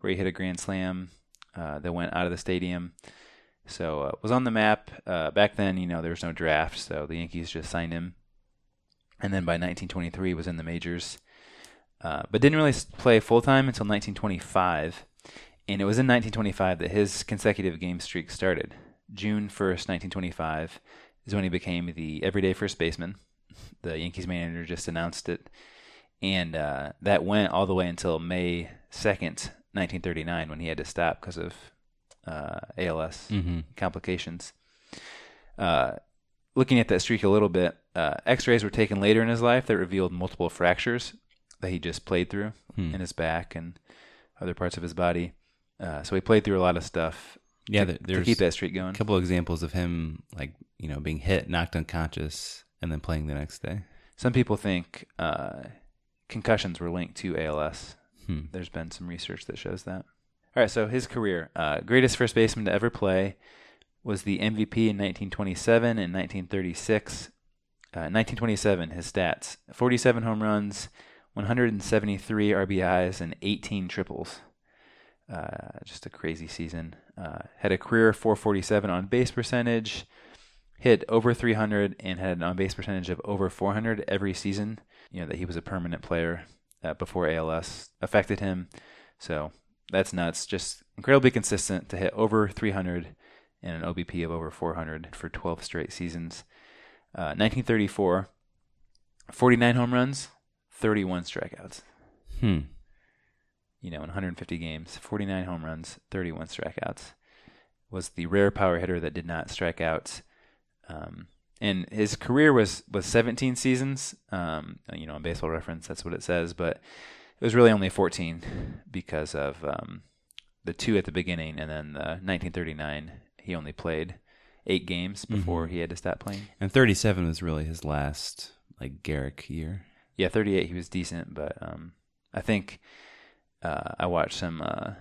where he hit a grand slam uh, that went out of the stadium. So uh, was on the map uh, back then. You know, there was no draft, so the Yankees just signed him. And then by 1923 was in the majors, uh, but didn't really play full time until 1925. And it was in 1925 that his consecutive game streak started. June 1st, 1925 is when he became the everyday first baseman. The Yankees manager just announced it. And uh, that went all the way until May 2nd, 1939, when he had to stop because of uh, ALS Mhm. complications. Uh, looking at that streak a little bit, uh, x rays were taken later in his life that revealed multiple fractures that he just played through Hmm. in his back and other parts of his body. Uh, so he played through a lot of stuff Yeah, to, there- to keep that streak going. A couple examples of him, like you know, being hit, knocked unconscious, and then playing the next day. Some people think uh, concussions were linked to ALS. Hmm. There's been some research that shows that. All right, so his career, uh, greatest first baseman to ever play, was the MVP in 1927 and 1936. Uh, 1927, his stats: 47 home runs, 173 RBIs, and 18 triples. Uh, just a crazy season. Uh, had a career 447 on base percentage, hit over 300, and had an on base percentage of over 400 every season. You know that he was a permanent player uh, before ALS affected him. So that's nuts. Just incredibly consistent to hit over 300 and an OBP of over 400 for 12 straight seasons. Uh, 1934, 49 home runs, 31 strikeouts. Hmm. You know, in 150 games, 49 home runs, 31 strikeouts. Was the rare power hitter that did not strike out. Um, and his career was was 17 seasons. Um, you know, on Baseball Reference, that's what it says, but it was really only 14 because of um, the two at the beginning, and then the 1939 he only played eight games before Mhm. he had to stop playing. And 37 was really his last like Gehrig year. Yeah, 38 he was decent, but um, I think uh, I watched some uh,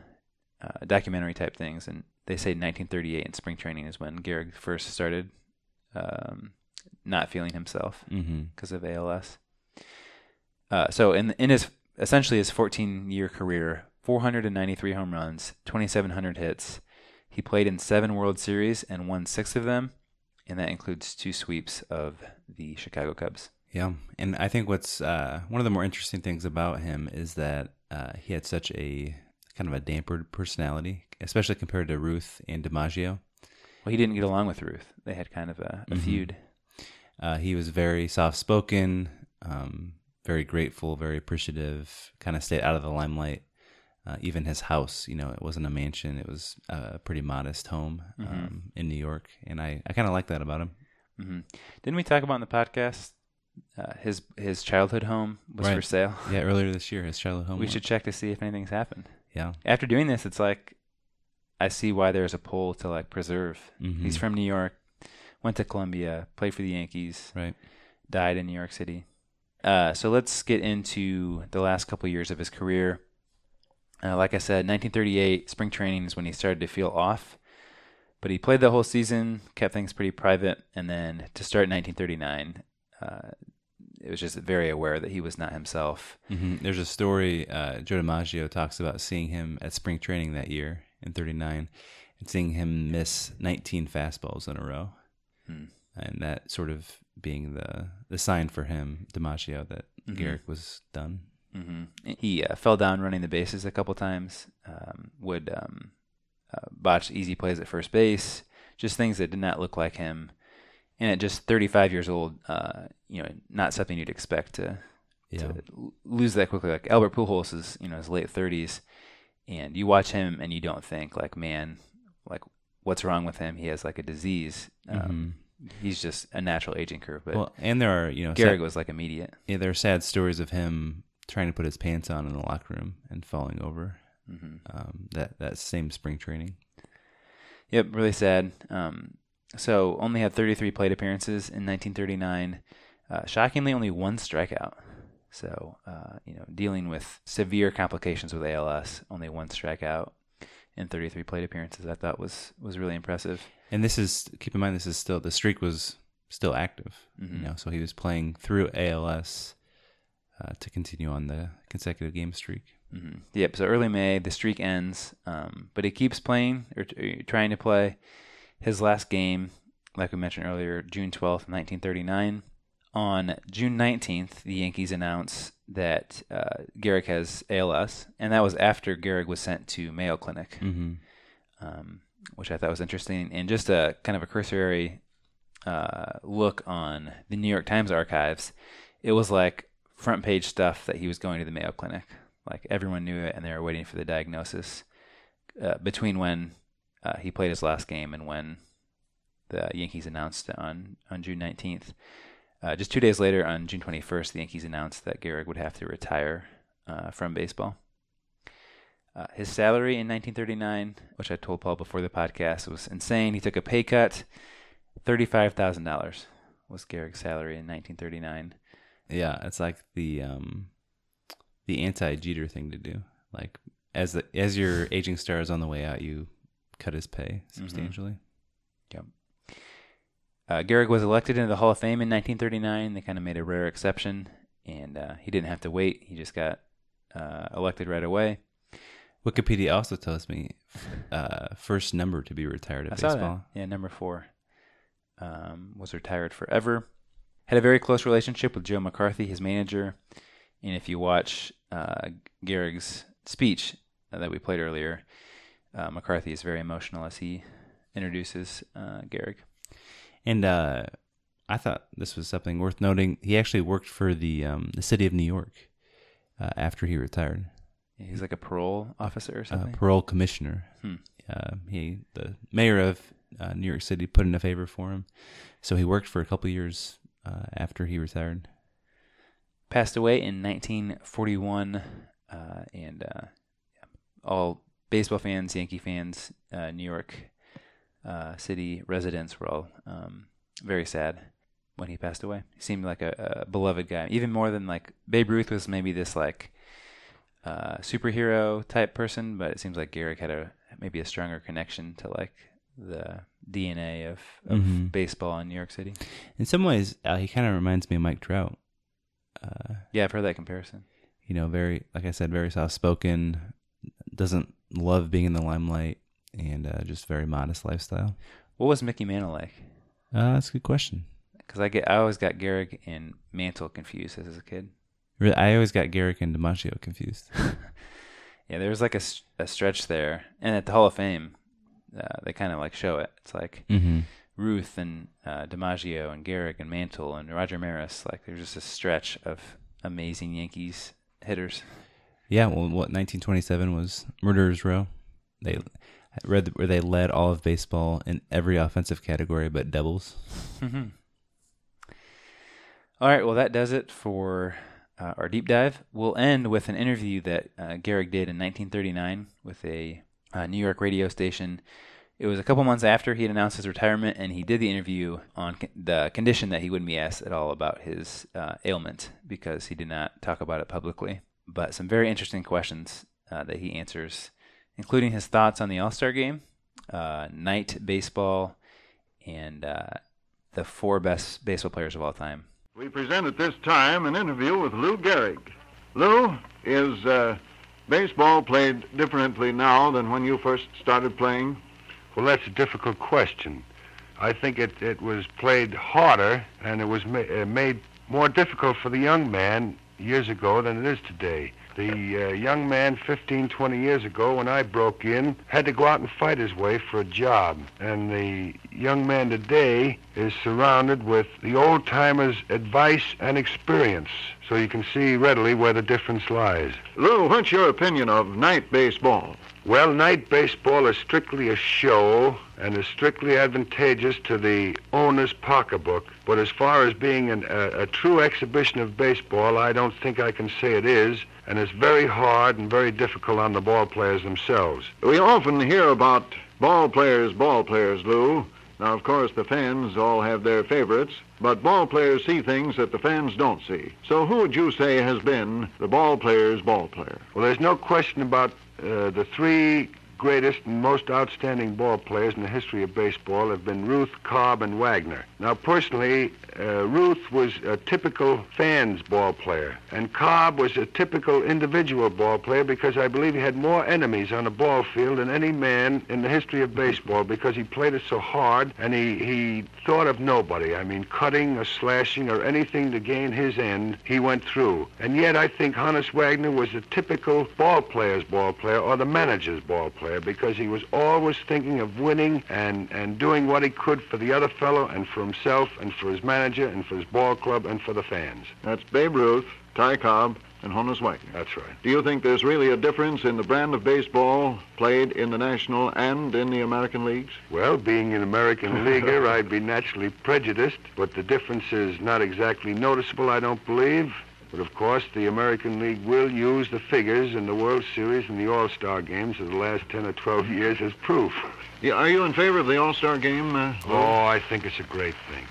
uh, documentary type things, and they say 1938 in spring training is when Gehrig first started um, not feeling himself because of ALS. Uh, so in in his essentially his 14 year career, 493 home runs, 2,700 hits. He played in seven World Series and won six of them, and that includes two sweeps of the Chicago Cubs. Yeah, and I think what's uh, one of the more interesting things about him is that uh, he had such a kind of a dampered personality, especially compared to Ruth and DiMaggio. Well, he didn't get along with Ruth. They had kind of a, a Mhm. feud. Uh, he was very soft spoken, um, very grateful, very appreciative. Kind of stayed out of the limelight. Uh, even his house, you know, it wasn't a mansion; it was a pretty modest home Mhm. um, in New York, and I, I kind of like that about him. hmm Didn't we talk about in the podcast uh, his his childhood home was for sale? Yeah, earlier this year, his childhood home. We should check to see if anything's happened. Yeah. After doing this, it's like I see why there's a pull to like preserve. He's Mhm. from New York, went to Columbia, played for the Yankees, right? Died in New York City. Uh, so let's get into the last couple years of his career. Uh, like I said, 1938 spring training is when he started to feel off. But he played the whole season, kept things pretty private, and then to start 1939, uh, it was just very aware that he was not himself. hmm There's a story. Uh, Joe DiMaggio talks about seeing him at spring training that year in '39, and seeing him miss 19 fastballs in a row, Hmm. and that sort of being the the sign for him, DiMaggio, that Mhm. Gehrig was done. hmm He uh, fell down running the bases a couple times. Um, would um, uh, botch easy plays at first base, just things that did not look like him. And at just 35 years old, uh, you know, not something you'd expect to, Yeah. to lose that quickly. Like Albert Pujols is, you know, his late 30s, and you watch him and you don't think like, man, like what's wrong with him? He has like a disease. Um, He's just a natural aging curve. But Mm-hmm. well, and there are you know Gehrig sad- was like immediate. Yeah, there are sad stories of him trying to put his pants on in the locker room and falling over. Mhm. Um, that that same spring training. Yep, really sad. Um, so only had 33 plate appearances in 1939. Uh, shockingly, only one strikeout. So uh, you know, dealing with severe complications with ALS, only one strikeout in 33 plate appearances. I thought was was really impressive. And this is keep in mind this is still the streak was still active. Mhm. You know, so he was playing through ALS uh, to continue on the consecutive game streak. hmm Yep. So early May, the streak ends, um, but he keeps playing or, t- or trying to play. His last game, like we mentioned earlier, June twelfth, nineteen thirty nine. On June nineteenth, the Yankees announce that uh, Gehrig has ALS, and that was after Gehrig was sent to Mayo Clinic, Mm-hmm. um, which I thought was interesting. And just a kind of a cursory uh, look on the New York Times archives, it was like front page stuff that he was going to the Mayo Clinic. Like everyone knew it, and they were waiting for the diagnosis uh, between when uh, he played his last game and when the Yankees announced on on June 19th. Uh, just two days later, on June 21st, the Yankees announced that Gehrig would have to retire uh, from baseball. Uh, his salary in 1939, which I told Paul before the podcast, was insane. He took a pay cut. Thirty-five thousand dollars was Gehrig's salary in 1939. Yeah, it's like the um, the anti Jeter thing to do. Like as the as your aging star is on the way out, you cut his pay substantially. Yep. Uh, Gehrig was elected into the Hall of Fame in 1939. They kind of made a rare exception, and uh, he didn't have to wait. He just got uh, elected right away. Wikipedia also tells me uh, first number to be retired at I saw baseball. that. Yeah, number four um, was retired forever. Had a very close relationship with Joe McCarthy, his manager. And if you watch uh, Gehrig's speech uh, that we played earlier, uh, McCarthy is very emotional as he introduces uh, Gehrig. And uh, I thought this was something worth noting. He actually worked for the um, the city of New York uh, after he retired. He's like a parole officer or something. parole commissioner. Hmm. Uh, he the mayor of uh, New York City put in a favor for him, so he worked for a couple years uh, after he retired. Passed away in 1941, uh, and uh, all baseball fans, Yankee fans, uh, New York uh, City residents were all um, very sad when he passed away. He seemed like a, a beloved guy, even more than like Babe Ruth was maybe this like uh, superhero type person, but it seems like Gehrig had a maybe a stronger connection to like the DNA of, of Mhm. baseball in New York City. In some ways, uh, he kind of reminds me of Mike Trout. Uh, Yeah, I've heard that comparison. you know, very like I said, very soft spoken, doesn't love being in the limelight, and uh, just very modest lifestyle. What was Mickey Mantle like? Uh, that's a good question. Because I get, I always got Gehrig and Mantle confused as a kid. Really, I always got Gehrig and DiMaggio confused. Yeah, there was like a stretch there, and at the Hall of Fame, uh, they kind of like show it. It's like Mhm. Ruth and uh, DiMaggio and Gehrig and Mantle and Roger Maris. Like there's just a stretch of amazing Yankees hitters. Yeah, well, what 1927 was Murderers Row. They read where they led all of baseball in every offensive category but doubles. Mhm. All right, well, that does it for uh, our deep dive. We'll end with an interview that uh, Gehrig did in 1939 with a uh, New York radio station. It was a couple months after he had announced his retirement, and he did the interview on con- the condition that he wouldn't be asked at all about his uh, ailment because he did not talk about it publicly. But some very interesting questions uh, that he answers, including his thoughts on the All Star game uh, night baseball, and uh, the four best baseball players of all time. We present at this time an interview with Lou Gehrig. Lou, is uh, baseball played differently now than when you first started playing? Well, that's a difficult question. I think it, it was played harder and it was ma- uh, made more difficult for the young man years ago than it is today. The uh, young man 15, 20 years ago, when I broke in, had to go out and fight his way for a job. And the young man today is surrounded with the old timer's advice and experience. So you can see readily where the difference lies. Lou, what's your opinion of night baseball? Well, night baseball is strictly a show and is strictly advantageous to the owner's pocketbook. But as far as being an, a, a true exhibition of baseball, I don't think I can say it is. And it's very hard and very difficult on the ball players themselves. We often hear about ball players, ball players, Lou. Now, of course, the fans all have their favorites, but ball players see things that the fans don't see. So who would you say has been the ball player's ball player? Well, there's no question about uh, the three greatest and most outstanding ball players in the history of baseball have been Ruth, Cobb, and Wagner. Now, personally, uh, Ruth was a typical fans ball player, and Cobb was a typical individual ball player because I believe he had more enemies on a ball field than any man in the history of baseball because he played it so hard and he, he thought of nobody. I mean, cutting or slashing or anything to gain his end, he went through. And yet, I think Honus Wagner was a typical ball player's ball player or the manager's ball player because he was always thinking of winning and, and doing what he could for the other fellow and for himself and for his manager and for his ball club and for the fans. That's Babe Ruth, Ty Cobb, and Honus Wagner. That's right. Do you think there's really a difference in the brand of baseball played in the National and in the American leagues? Well, being an American leaguer, I'd be naturally prejudiced, but the difference is not exactly noticeable, I don't believe. But of course, the American League will use the figures in the World Series and the All-Star games of the last 10 or 12 years as proof. Yeah, are you in favor of the All-Star game? Uh, Oh, I think it's a great thing.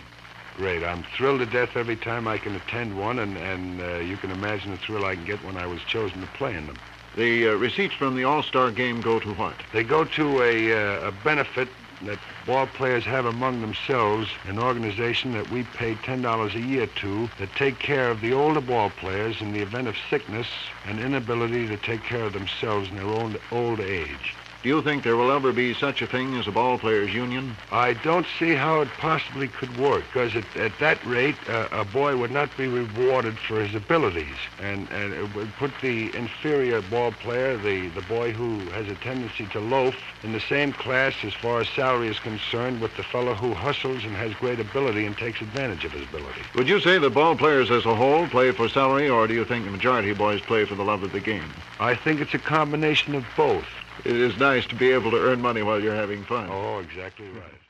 Great. I'm thrilled to death every time I can attend one, and, and uh, you can imagine the thrill I can get when I was chosen to play in them. The uh, receipts from the All-Star game go to what? They go to a, uh, a benefit that ball players have among themselves, an organization that we pay $10 a year to that take care of the older ball players in the event of sickness and inability to take care of themselves in their own old age. Do you think there will ever be such a thing as a ball players union? I don't see how it possibly could work, because at, at that rate, uh, a boy would not be rewarded for his abilities, and, and it would put the inferior ball player, the, the boy who has a tendency to loaf, in the same class as far as salary is concerned with the fellow who hustles and has great ability and takes advantage of his ability. Would you say that ball players as a whole play for salary, or do you think the majority of boys play for the love of the game? I think it's a combination of both. It is nice to be able to earn money while you're having fun. Oh, exactly right.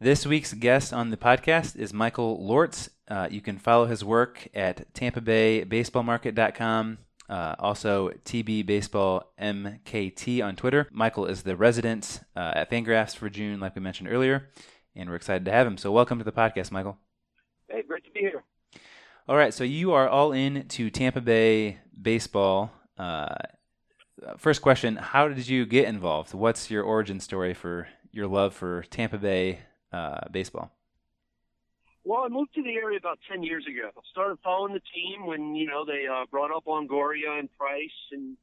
This week's guest on the podcast is Michael Lortz. Uh, you can follow his work at Tampa Bay TampaBayBaseballMarket.com. Uh, also, TB Baseball MKT on Twitter. Michael is the resident uh, at Fangraphs for June, like we mentioned earlier, and we're excited to have him. So, welcome to the podcast, Michael. Hey, great to be here. All right, so you are all in to Tampa Bay baseball. Uh, first question: How did you get involved? What's your origin story for your love for Tampa Bay uh, baseball? Well, I moved to the area about 10 years ago. Started following the team when, you know, they uh, brought up Longoria and Price and,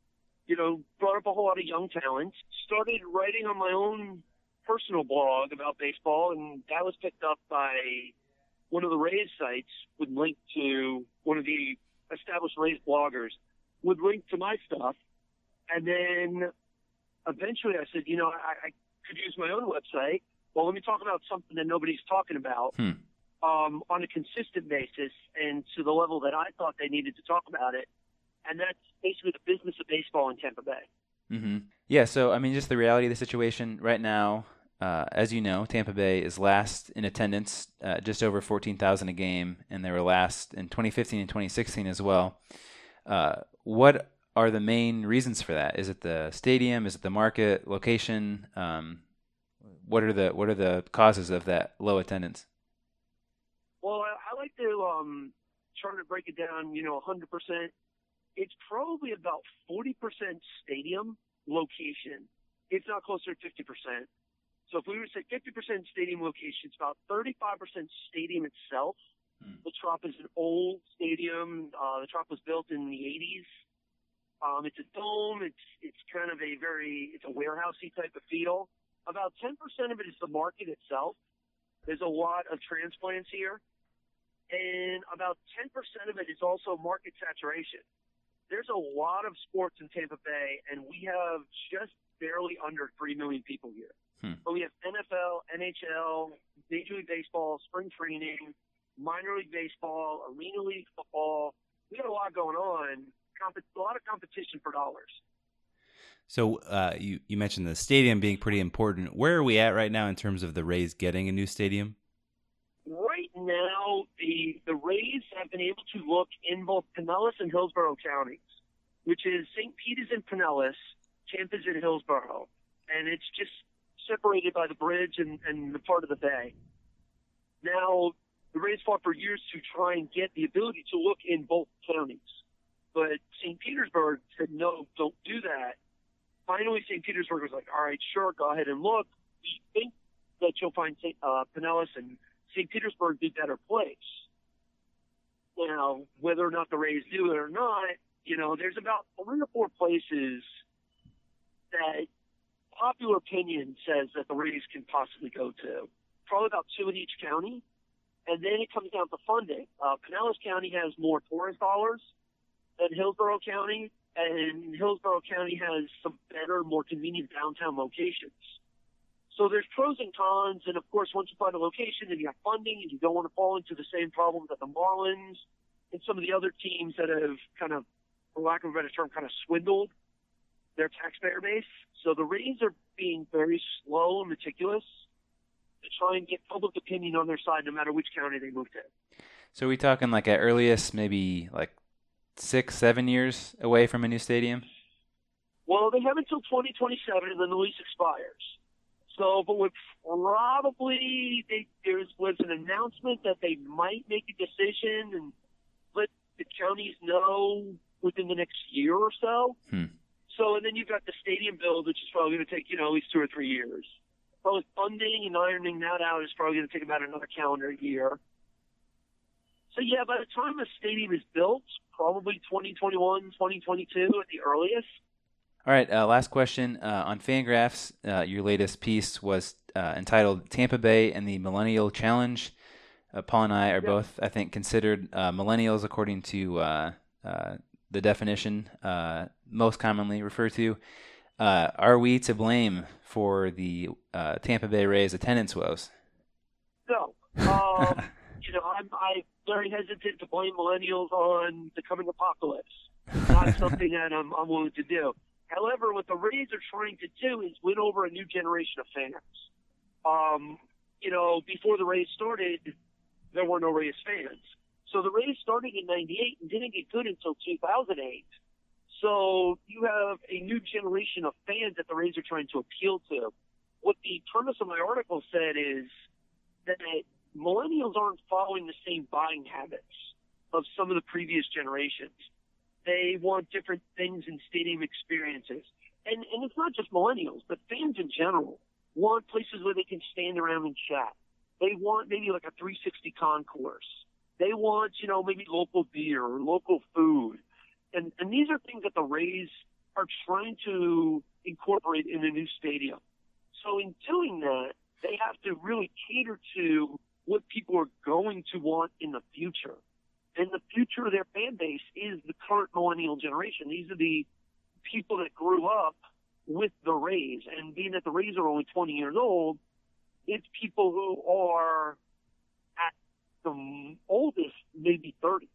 you know, brought up a whole lot of young talent. Started writing on my own personal blog about baseball, and that was picked up by one of the Rays sites would link to one of the established Rays bloggers would link to my stuff. And then eventually I said, you know, I, I could use my own website. Well, let me talk about something that nobody's talking about Hmm. um, on a consistent basis and to the level that I thought they needed to talk about it. And that's basically the business of baseball in Tampa Bay. hmm Yeah, so I mean, just the reality of the situation right now. Uh, as you know, Tampa Bay is last in attendance, uh, just over 14,000 a game, and they were last in 2015 and 2016 as well. Uh, what are the main reasons for that? Is it the stadium? Is it the market, location? Um, what are the what are the causes of that low attendance? Well, I, I like to um, try to break it down, you know, 100%. It's probably about 40% stadium location, It's not closer to 50%. So if we were to say 50% stadium location, it's about 35% stadium itself. The Trop is an old stadium. Uh, the Trop was built in the 80s. Um, it's a dome. It's it's kind of a very it's a warehousey type of feel. About 10% of it is the market itself. There's a lot of transplants here, and about 10% of it is also market saturation. There's a lot of sports in Tampa Bay, and we have just barely under three million people here. Hmm. But we have NFL, NHL, Major League Baseball, spring training, minor league baseball, arena league football. We got a lot going on. Comp- a lot of competition for dollars. So uh, you you mentioned the stadium being pretty important. Where are we at right now in terms of the Rays getting a new stadium? Right now, the the Rays have been able to look in both Pinellas and Hillsborough counties, which is St. Pete is in Pinellas, Tampa's in Hillsborough, and it's just separated by the bridge and, and the part of the bay. Now, the Rays fought for years to try and get the ability to look in both counties, but St. Petersburg said no, don't do that. Finally, St. Petersburg was like, all right, sure, go ahead and look. We think that you'll find St. Uh, Pinellas and St. Petersburg be better place. Now, whether or not the Rays do it or not, you know, there's about three or four places that popular opinion says that the Rays can possibly go to. Probably about two in each county. And then it comes down to funding. Uh, Pinellas County has more tourist dollars than Hillsborough County, and Hillsborough County has some better, more convenient downtown locations. So there's pros and cons, and of course, once you find a location and you have funding, and you don't want to fall into the same problems that the Marlins and some of the other teams that have kind of, for lack of a better term, kind of swindled their taxpayer base. So the Rays are being very slow and meticulous to try and get public opinion on their side, no matter which county they move to. So are we talking like at earliest maybe like six, seven years away from a new stadium? Well, they have until 2027, and then the lease expires. So, but would probably they, there was an announcement that they might make a decision and let the counties know within the next year or so. Hmm. So, and then you've got the stadium build, which is probably going to take you know at least two or three years. Probably funding and ironing that out is probably going to take about another calendar year. So yeah, by the time the stadium is built, probably 2021, 2022 at the earliest. All right, uh, last question uh, on Fangraphs. Uh, your latest piece was uh, entitled "Tampa Bay and the Millennial Challenge." Uh, Paul and I are both, I think, considered uh, millennials according to uh, uh, the definition uh, most commonly referred to. Uh, are we to blame for the uh, Tampa Bay Rays attendance woes? No. Um, you know, I'm, I'm very hesitant to blame millennials on the coming apocalypse. Not something that I'm, I'm willing to do. However, what the Rays are trying to do is win over a new generation of fans. Um, you know, before the Rays started, there were no Rays fans. So the Rays started in 98 and didn't get good until 2008. So you have a new generation of fans that the Rays are trying to appeal to. What the premise of my article said is that millennials aren't following the same buying habits of some of the previous generations. They want different things in stadium experiences. And, and it's not just millennials, but fans in general want places where they can stand around and chat. They want maybe like a 360 concourse. They want, you know, maybe local beer or local food. And, and these are things that the Rays are trying to incorporate in a new stadium. So in doing that, they have to really cater to what people are going to want in the future. And the future of their fan base is the current millennial generation. These are the people that grew up with the Rays. And being that the Rays are only 20 years old, it's people who are at the oldest, maybe 30.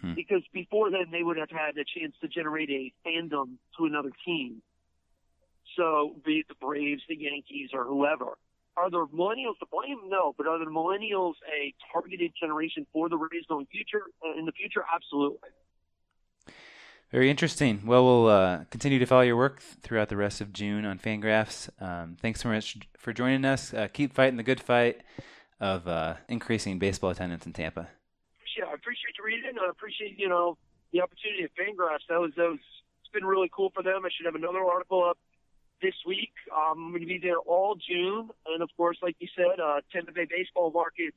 Hmm. Because before then, they would have had a chance to generate a fandom to another team. So, be it the Braves, the Yankees, or whoever. Are the millennials to blame? No, but are the millennials a targeted generation for the Rays going future uh, in the future? Absolutely. Very interesting. Well, we'll uh, continue to follow your work th- throughout the rest of June on Fangraphs. Um, thanks so much for joining us. Uh, keep fighting the good fight of uh, increasing baseball attendance in Tampa. Yeah, I appreciate you reading. I appreciate you know the opportunity at Fangraphs. That was that was it's been really cool for them. I should have another article up this week. Um, I'm going to be there all June, and of course, like you said, uh, Tampa Bay Baseball Markets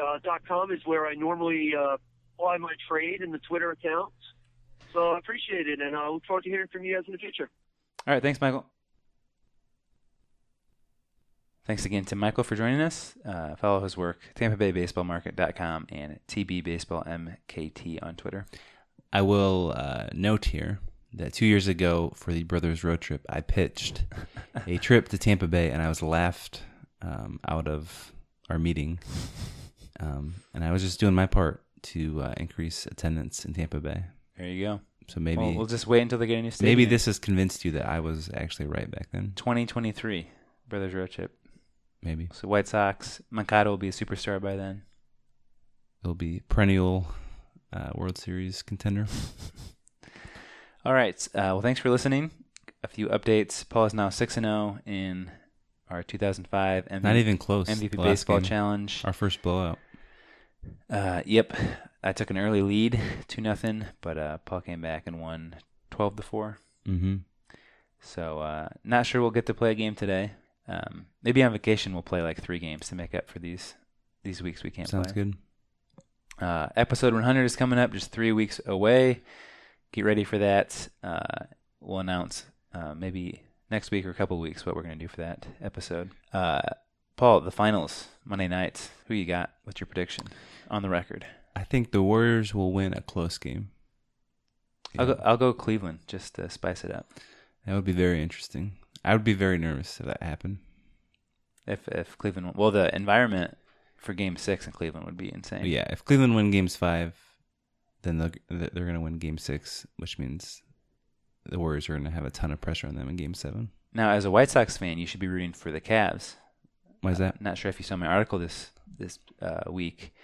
uh, dot com is where I normally uh, apply my trade in the Twitter account. So I appreciate it, and I look forward to hearing from you guys in the future. All right, thanks, Michael. Thanks again to Michael for joining us. Uh, follow his work, TampaBayBaseballMarket.com and TBBaseballMKT on Twitter. I will uh, note here that two years ago for the Brothers Road Trip, I pitched a trip to Tampa Bay, and I was laughed um, out of our meeting. Um, and I was just doing my part to uh, increase attendance in Tampa Bay. There you go. So maybe Well, we'll just wait until they get a new stadium. Maybe this has convinced you that I was actually right back then. 2023 Brothers Road Trip. Maybe. So White Sox, Moncada will be a superstar by then. It'll be perennial uh, World Series contender. All right. Uh, well, thanks for listening. A few updates. Paul is now six and zero in our 2005 MVP, Not even close. MVP Baseball game. Challenge. Our first blowout. Uh, yep, I took an early lead, two nothing, but uh, Paul came back and won twelve to four. Mhm. So uh, not sure we'll get to play a game today. Um, maybe on vacation we'll play like three games to make up for these these weeks we can't play. Sounds play. good. Uh, episode 100 is coming up, just three weeks away. Get ready for that. Uh, we'll announce uh, maybe next week or a couple weeks what we're going to do for that episode. Uh, Paul, the finals Monday night. Who you got? What's your prediction on the record? I think the Warriors will win a close game. I'll go. I'll go Cleveland just to spice it up. That would be very interesting. I would be very nervous if that happened. If if Cleveland, well, the environment for Game Six in Cleveland would be insane. But yeah, if Cleveland win games five, then they're going to win game six, which means the Warriors are going to have a ton of pressure on them in game seven. Now, as a White Sox fan, you should be rooting for the Cavs. Why is Uh, that? not sure if you saw my article this this uh, week.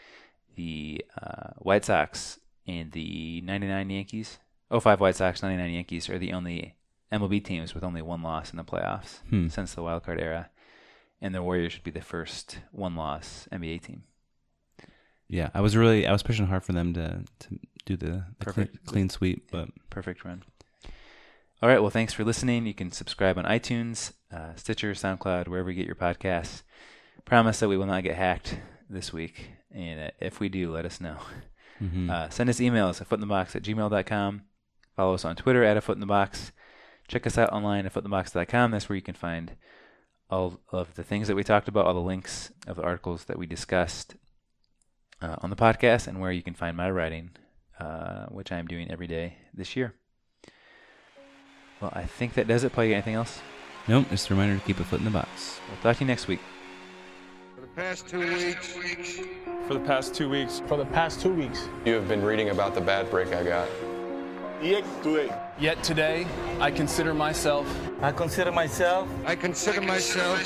The uh, White Sox and the 99 Yankees, 05 White Sox, 99 Yankees are the only MLB teams with only one loss in the playoffs Hmm. since the wild card era. And the Warriors should be the first one loss NBA team. Yeah, I was really I was pushing hard for them to to do the, the Perfect. clean sweep, but Perfect run. All right. Well, thanks for listening. You can subscribe on iTunes, uh, Stitcher, SoundCloud, wherever you get your podcasts. Promise that we will not get hacked this week. And uh, if we do, let us know. Mhm. Uh, send us emails at footinthebox at gmail.com. Follow us on Twitter at a foot in the box. Check us out online at footinthebox.com. That's where you can find all of the things that we talked about, all the links of the articles that we discussed uh, on the podcast, and where you can find my writing, uh, which I am doing every day this year. Well, I think that does it. Paul, you got anything else? nope. Just a reminder to keep a foot in the box. We'll talk to you next week. For the past two weeks, For the past two weeks, For the past two weeks. you have been reading about the bad break I got. Yet today, I consider myself I consider myself I consider myself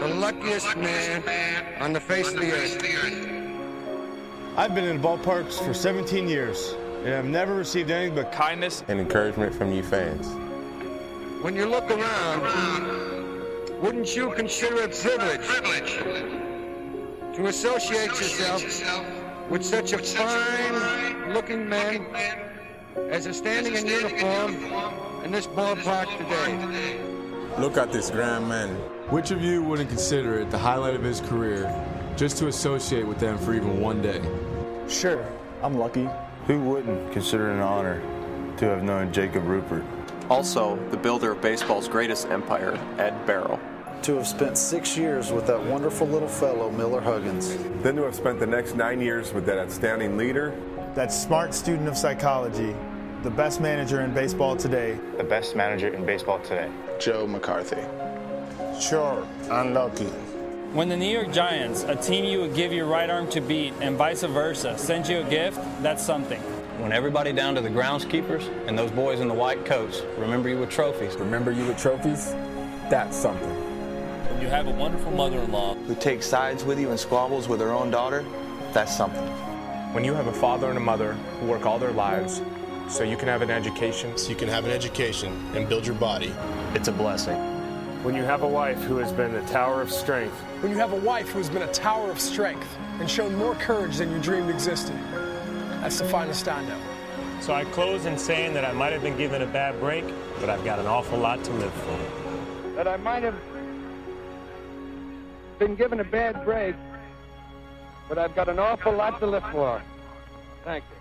the luckiest man on the face of the earth. I've been in ballparks for 17 years, and I've never received anything but kindness. And encouragement from you fans. When you look around, wouldn't you consider it privilege to associate yourself with such a fine-looking man as is standing in uniform in this ballpark today? Look at this grand man. Which of you wouldn't consider it the highlight of his career just to associate with them for even one day? Sure, I'm lucky. Who wouldn't consider it an honor to have known Jacob Ruppert? Also, the builder of baseball's greatest empire, Ed Barrow. To have spent six years with that wonderful little fellow, Miller Huggins. Then to have spent the next nine years with that outstanding leader. That smart student of psychology, the best manager in baseball today. The best manager in baseball today. Joe McCarthy. Sure, unlucky. When the New York Giants, a team you would give your right arm to beat and vice versa, sends you a gift, that's something. When everybody down to the groundskeepers and those boys in the white coats remember you with trophies. Remember you with trophies? That's something. When you have a wonderful mother-in-law Who takes sides with you and squabbles with her own daughter? That's something. When you have a father and a mother who work all their lives so you can have an education, So you can have an education and build your body. It's a blessing. When you have a wife who has been a tower of strength, When you have a wife who has been a tower of strength and shown more courage than you dreamed existed, that's the finest I know. So I close in saying that I might have been given a bad break, but I've got an awful lot to live for. that I might have been given a bad break, but I've got an awful lot to live for. Thank you.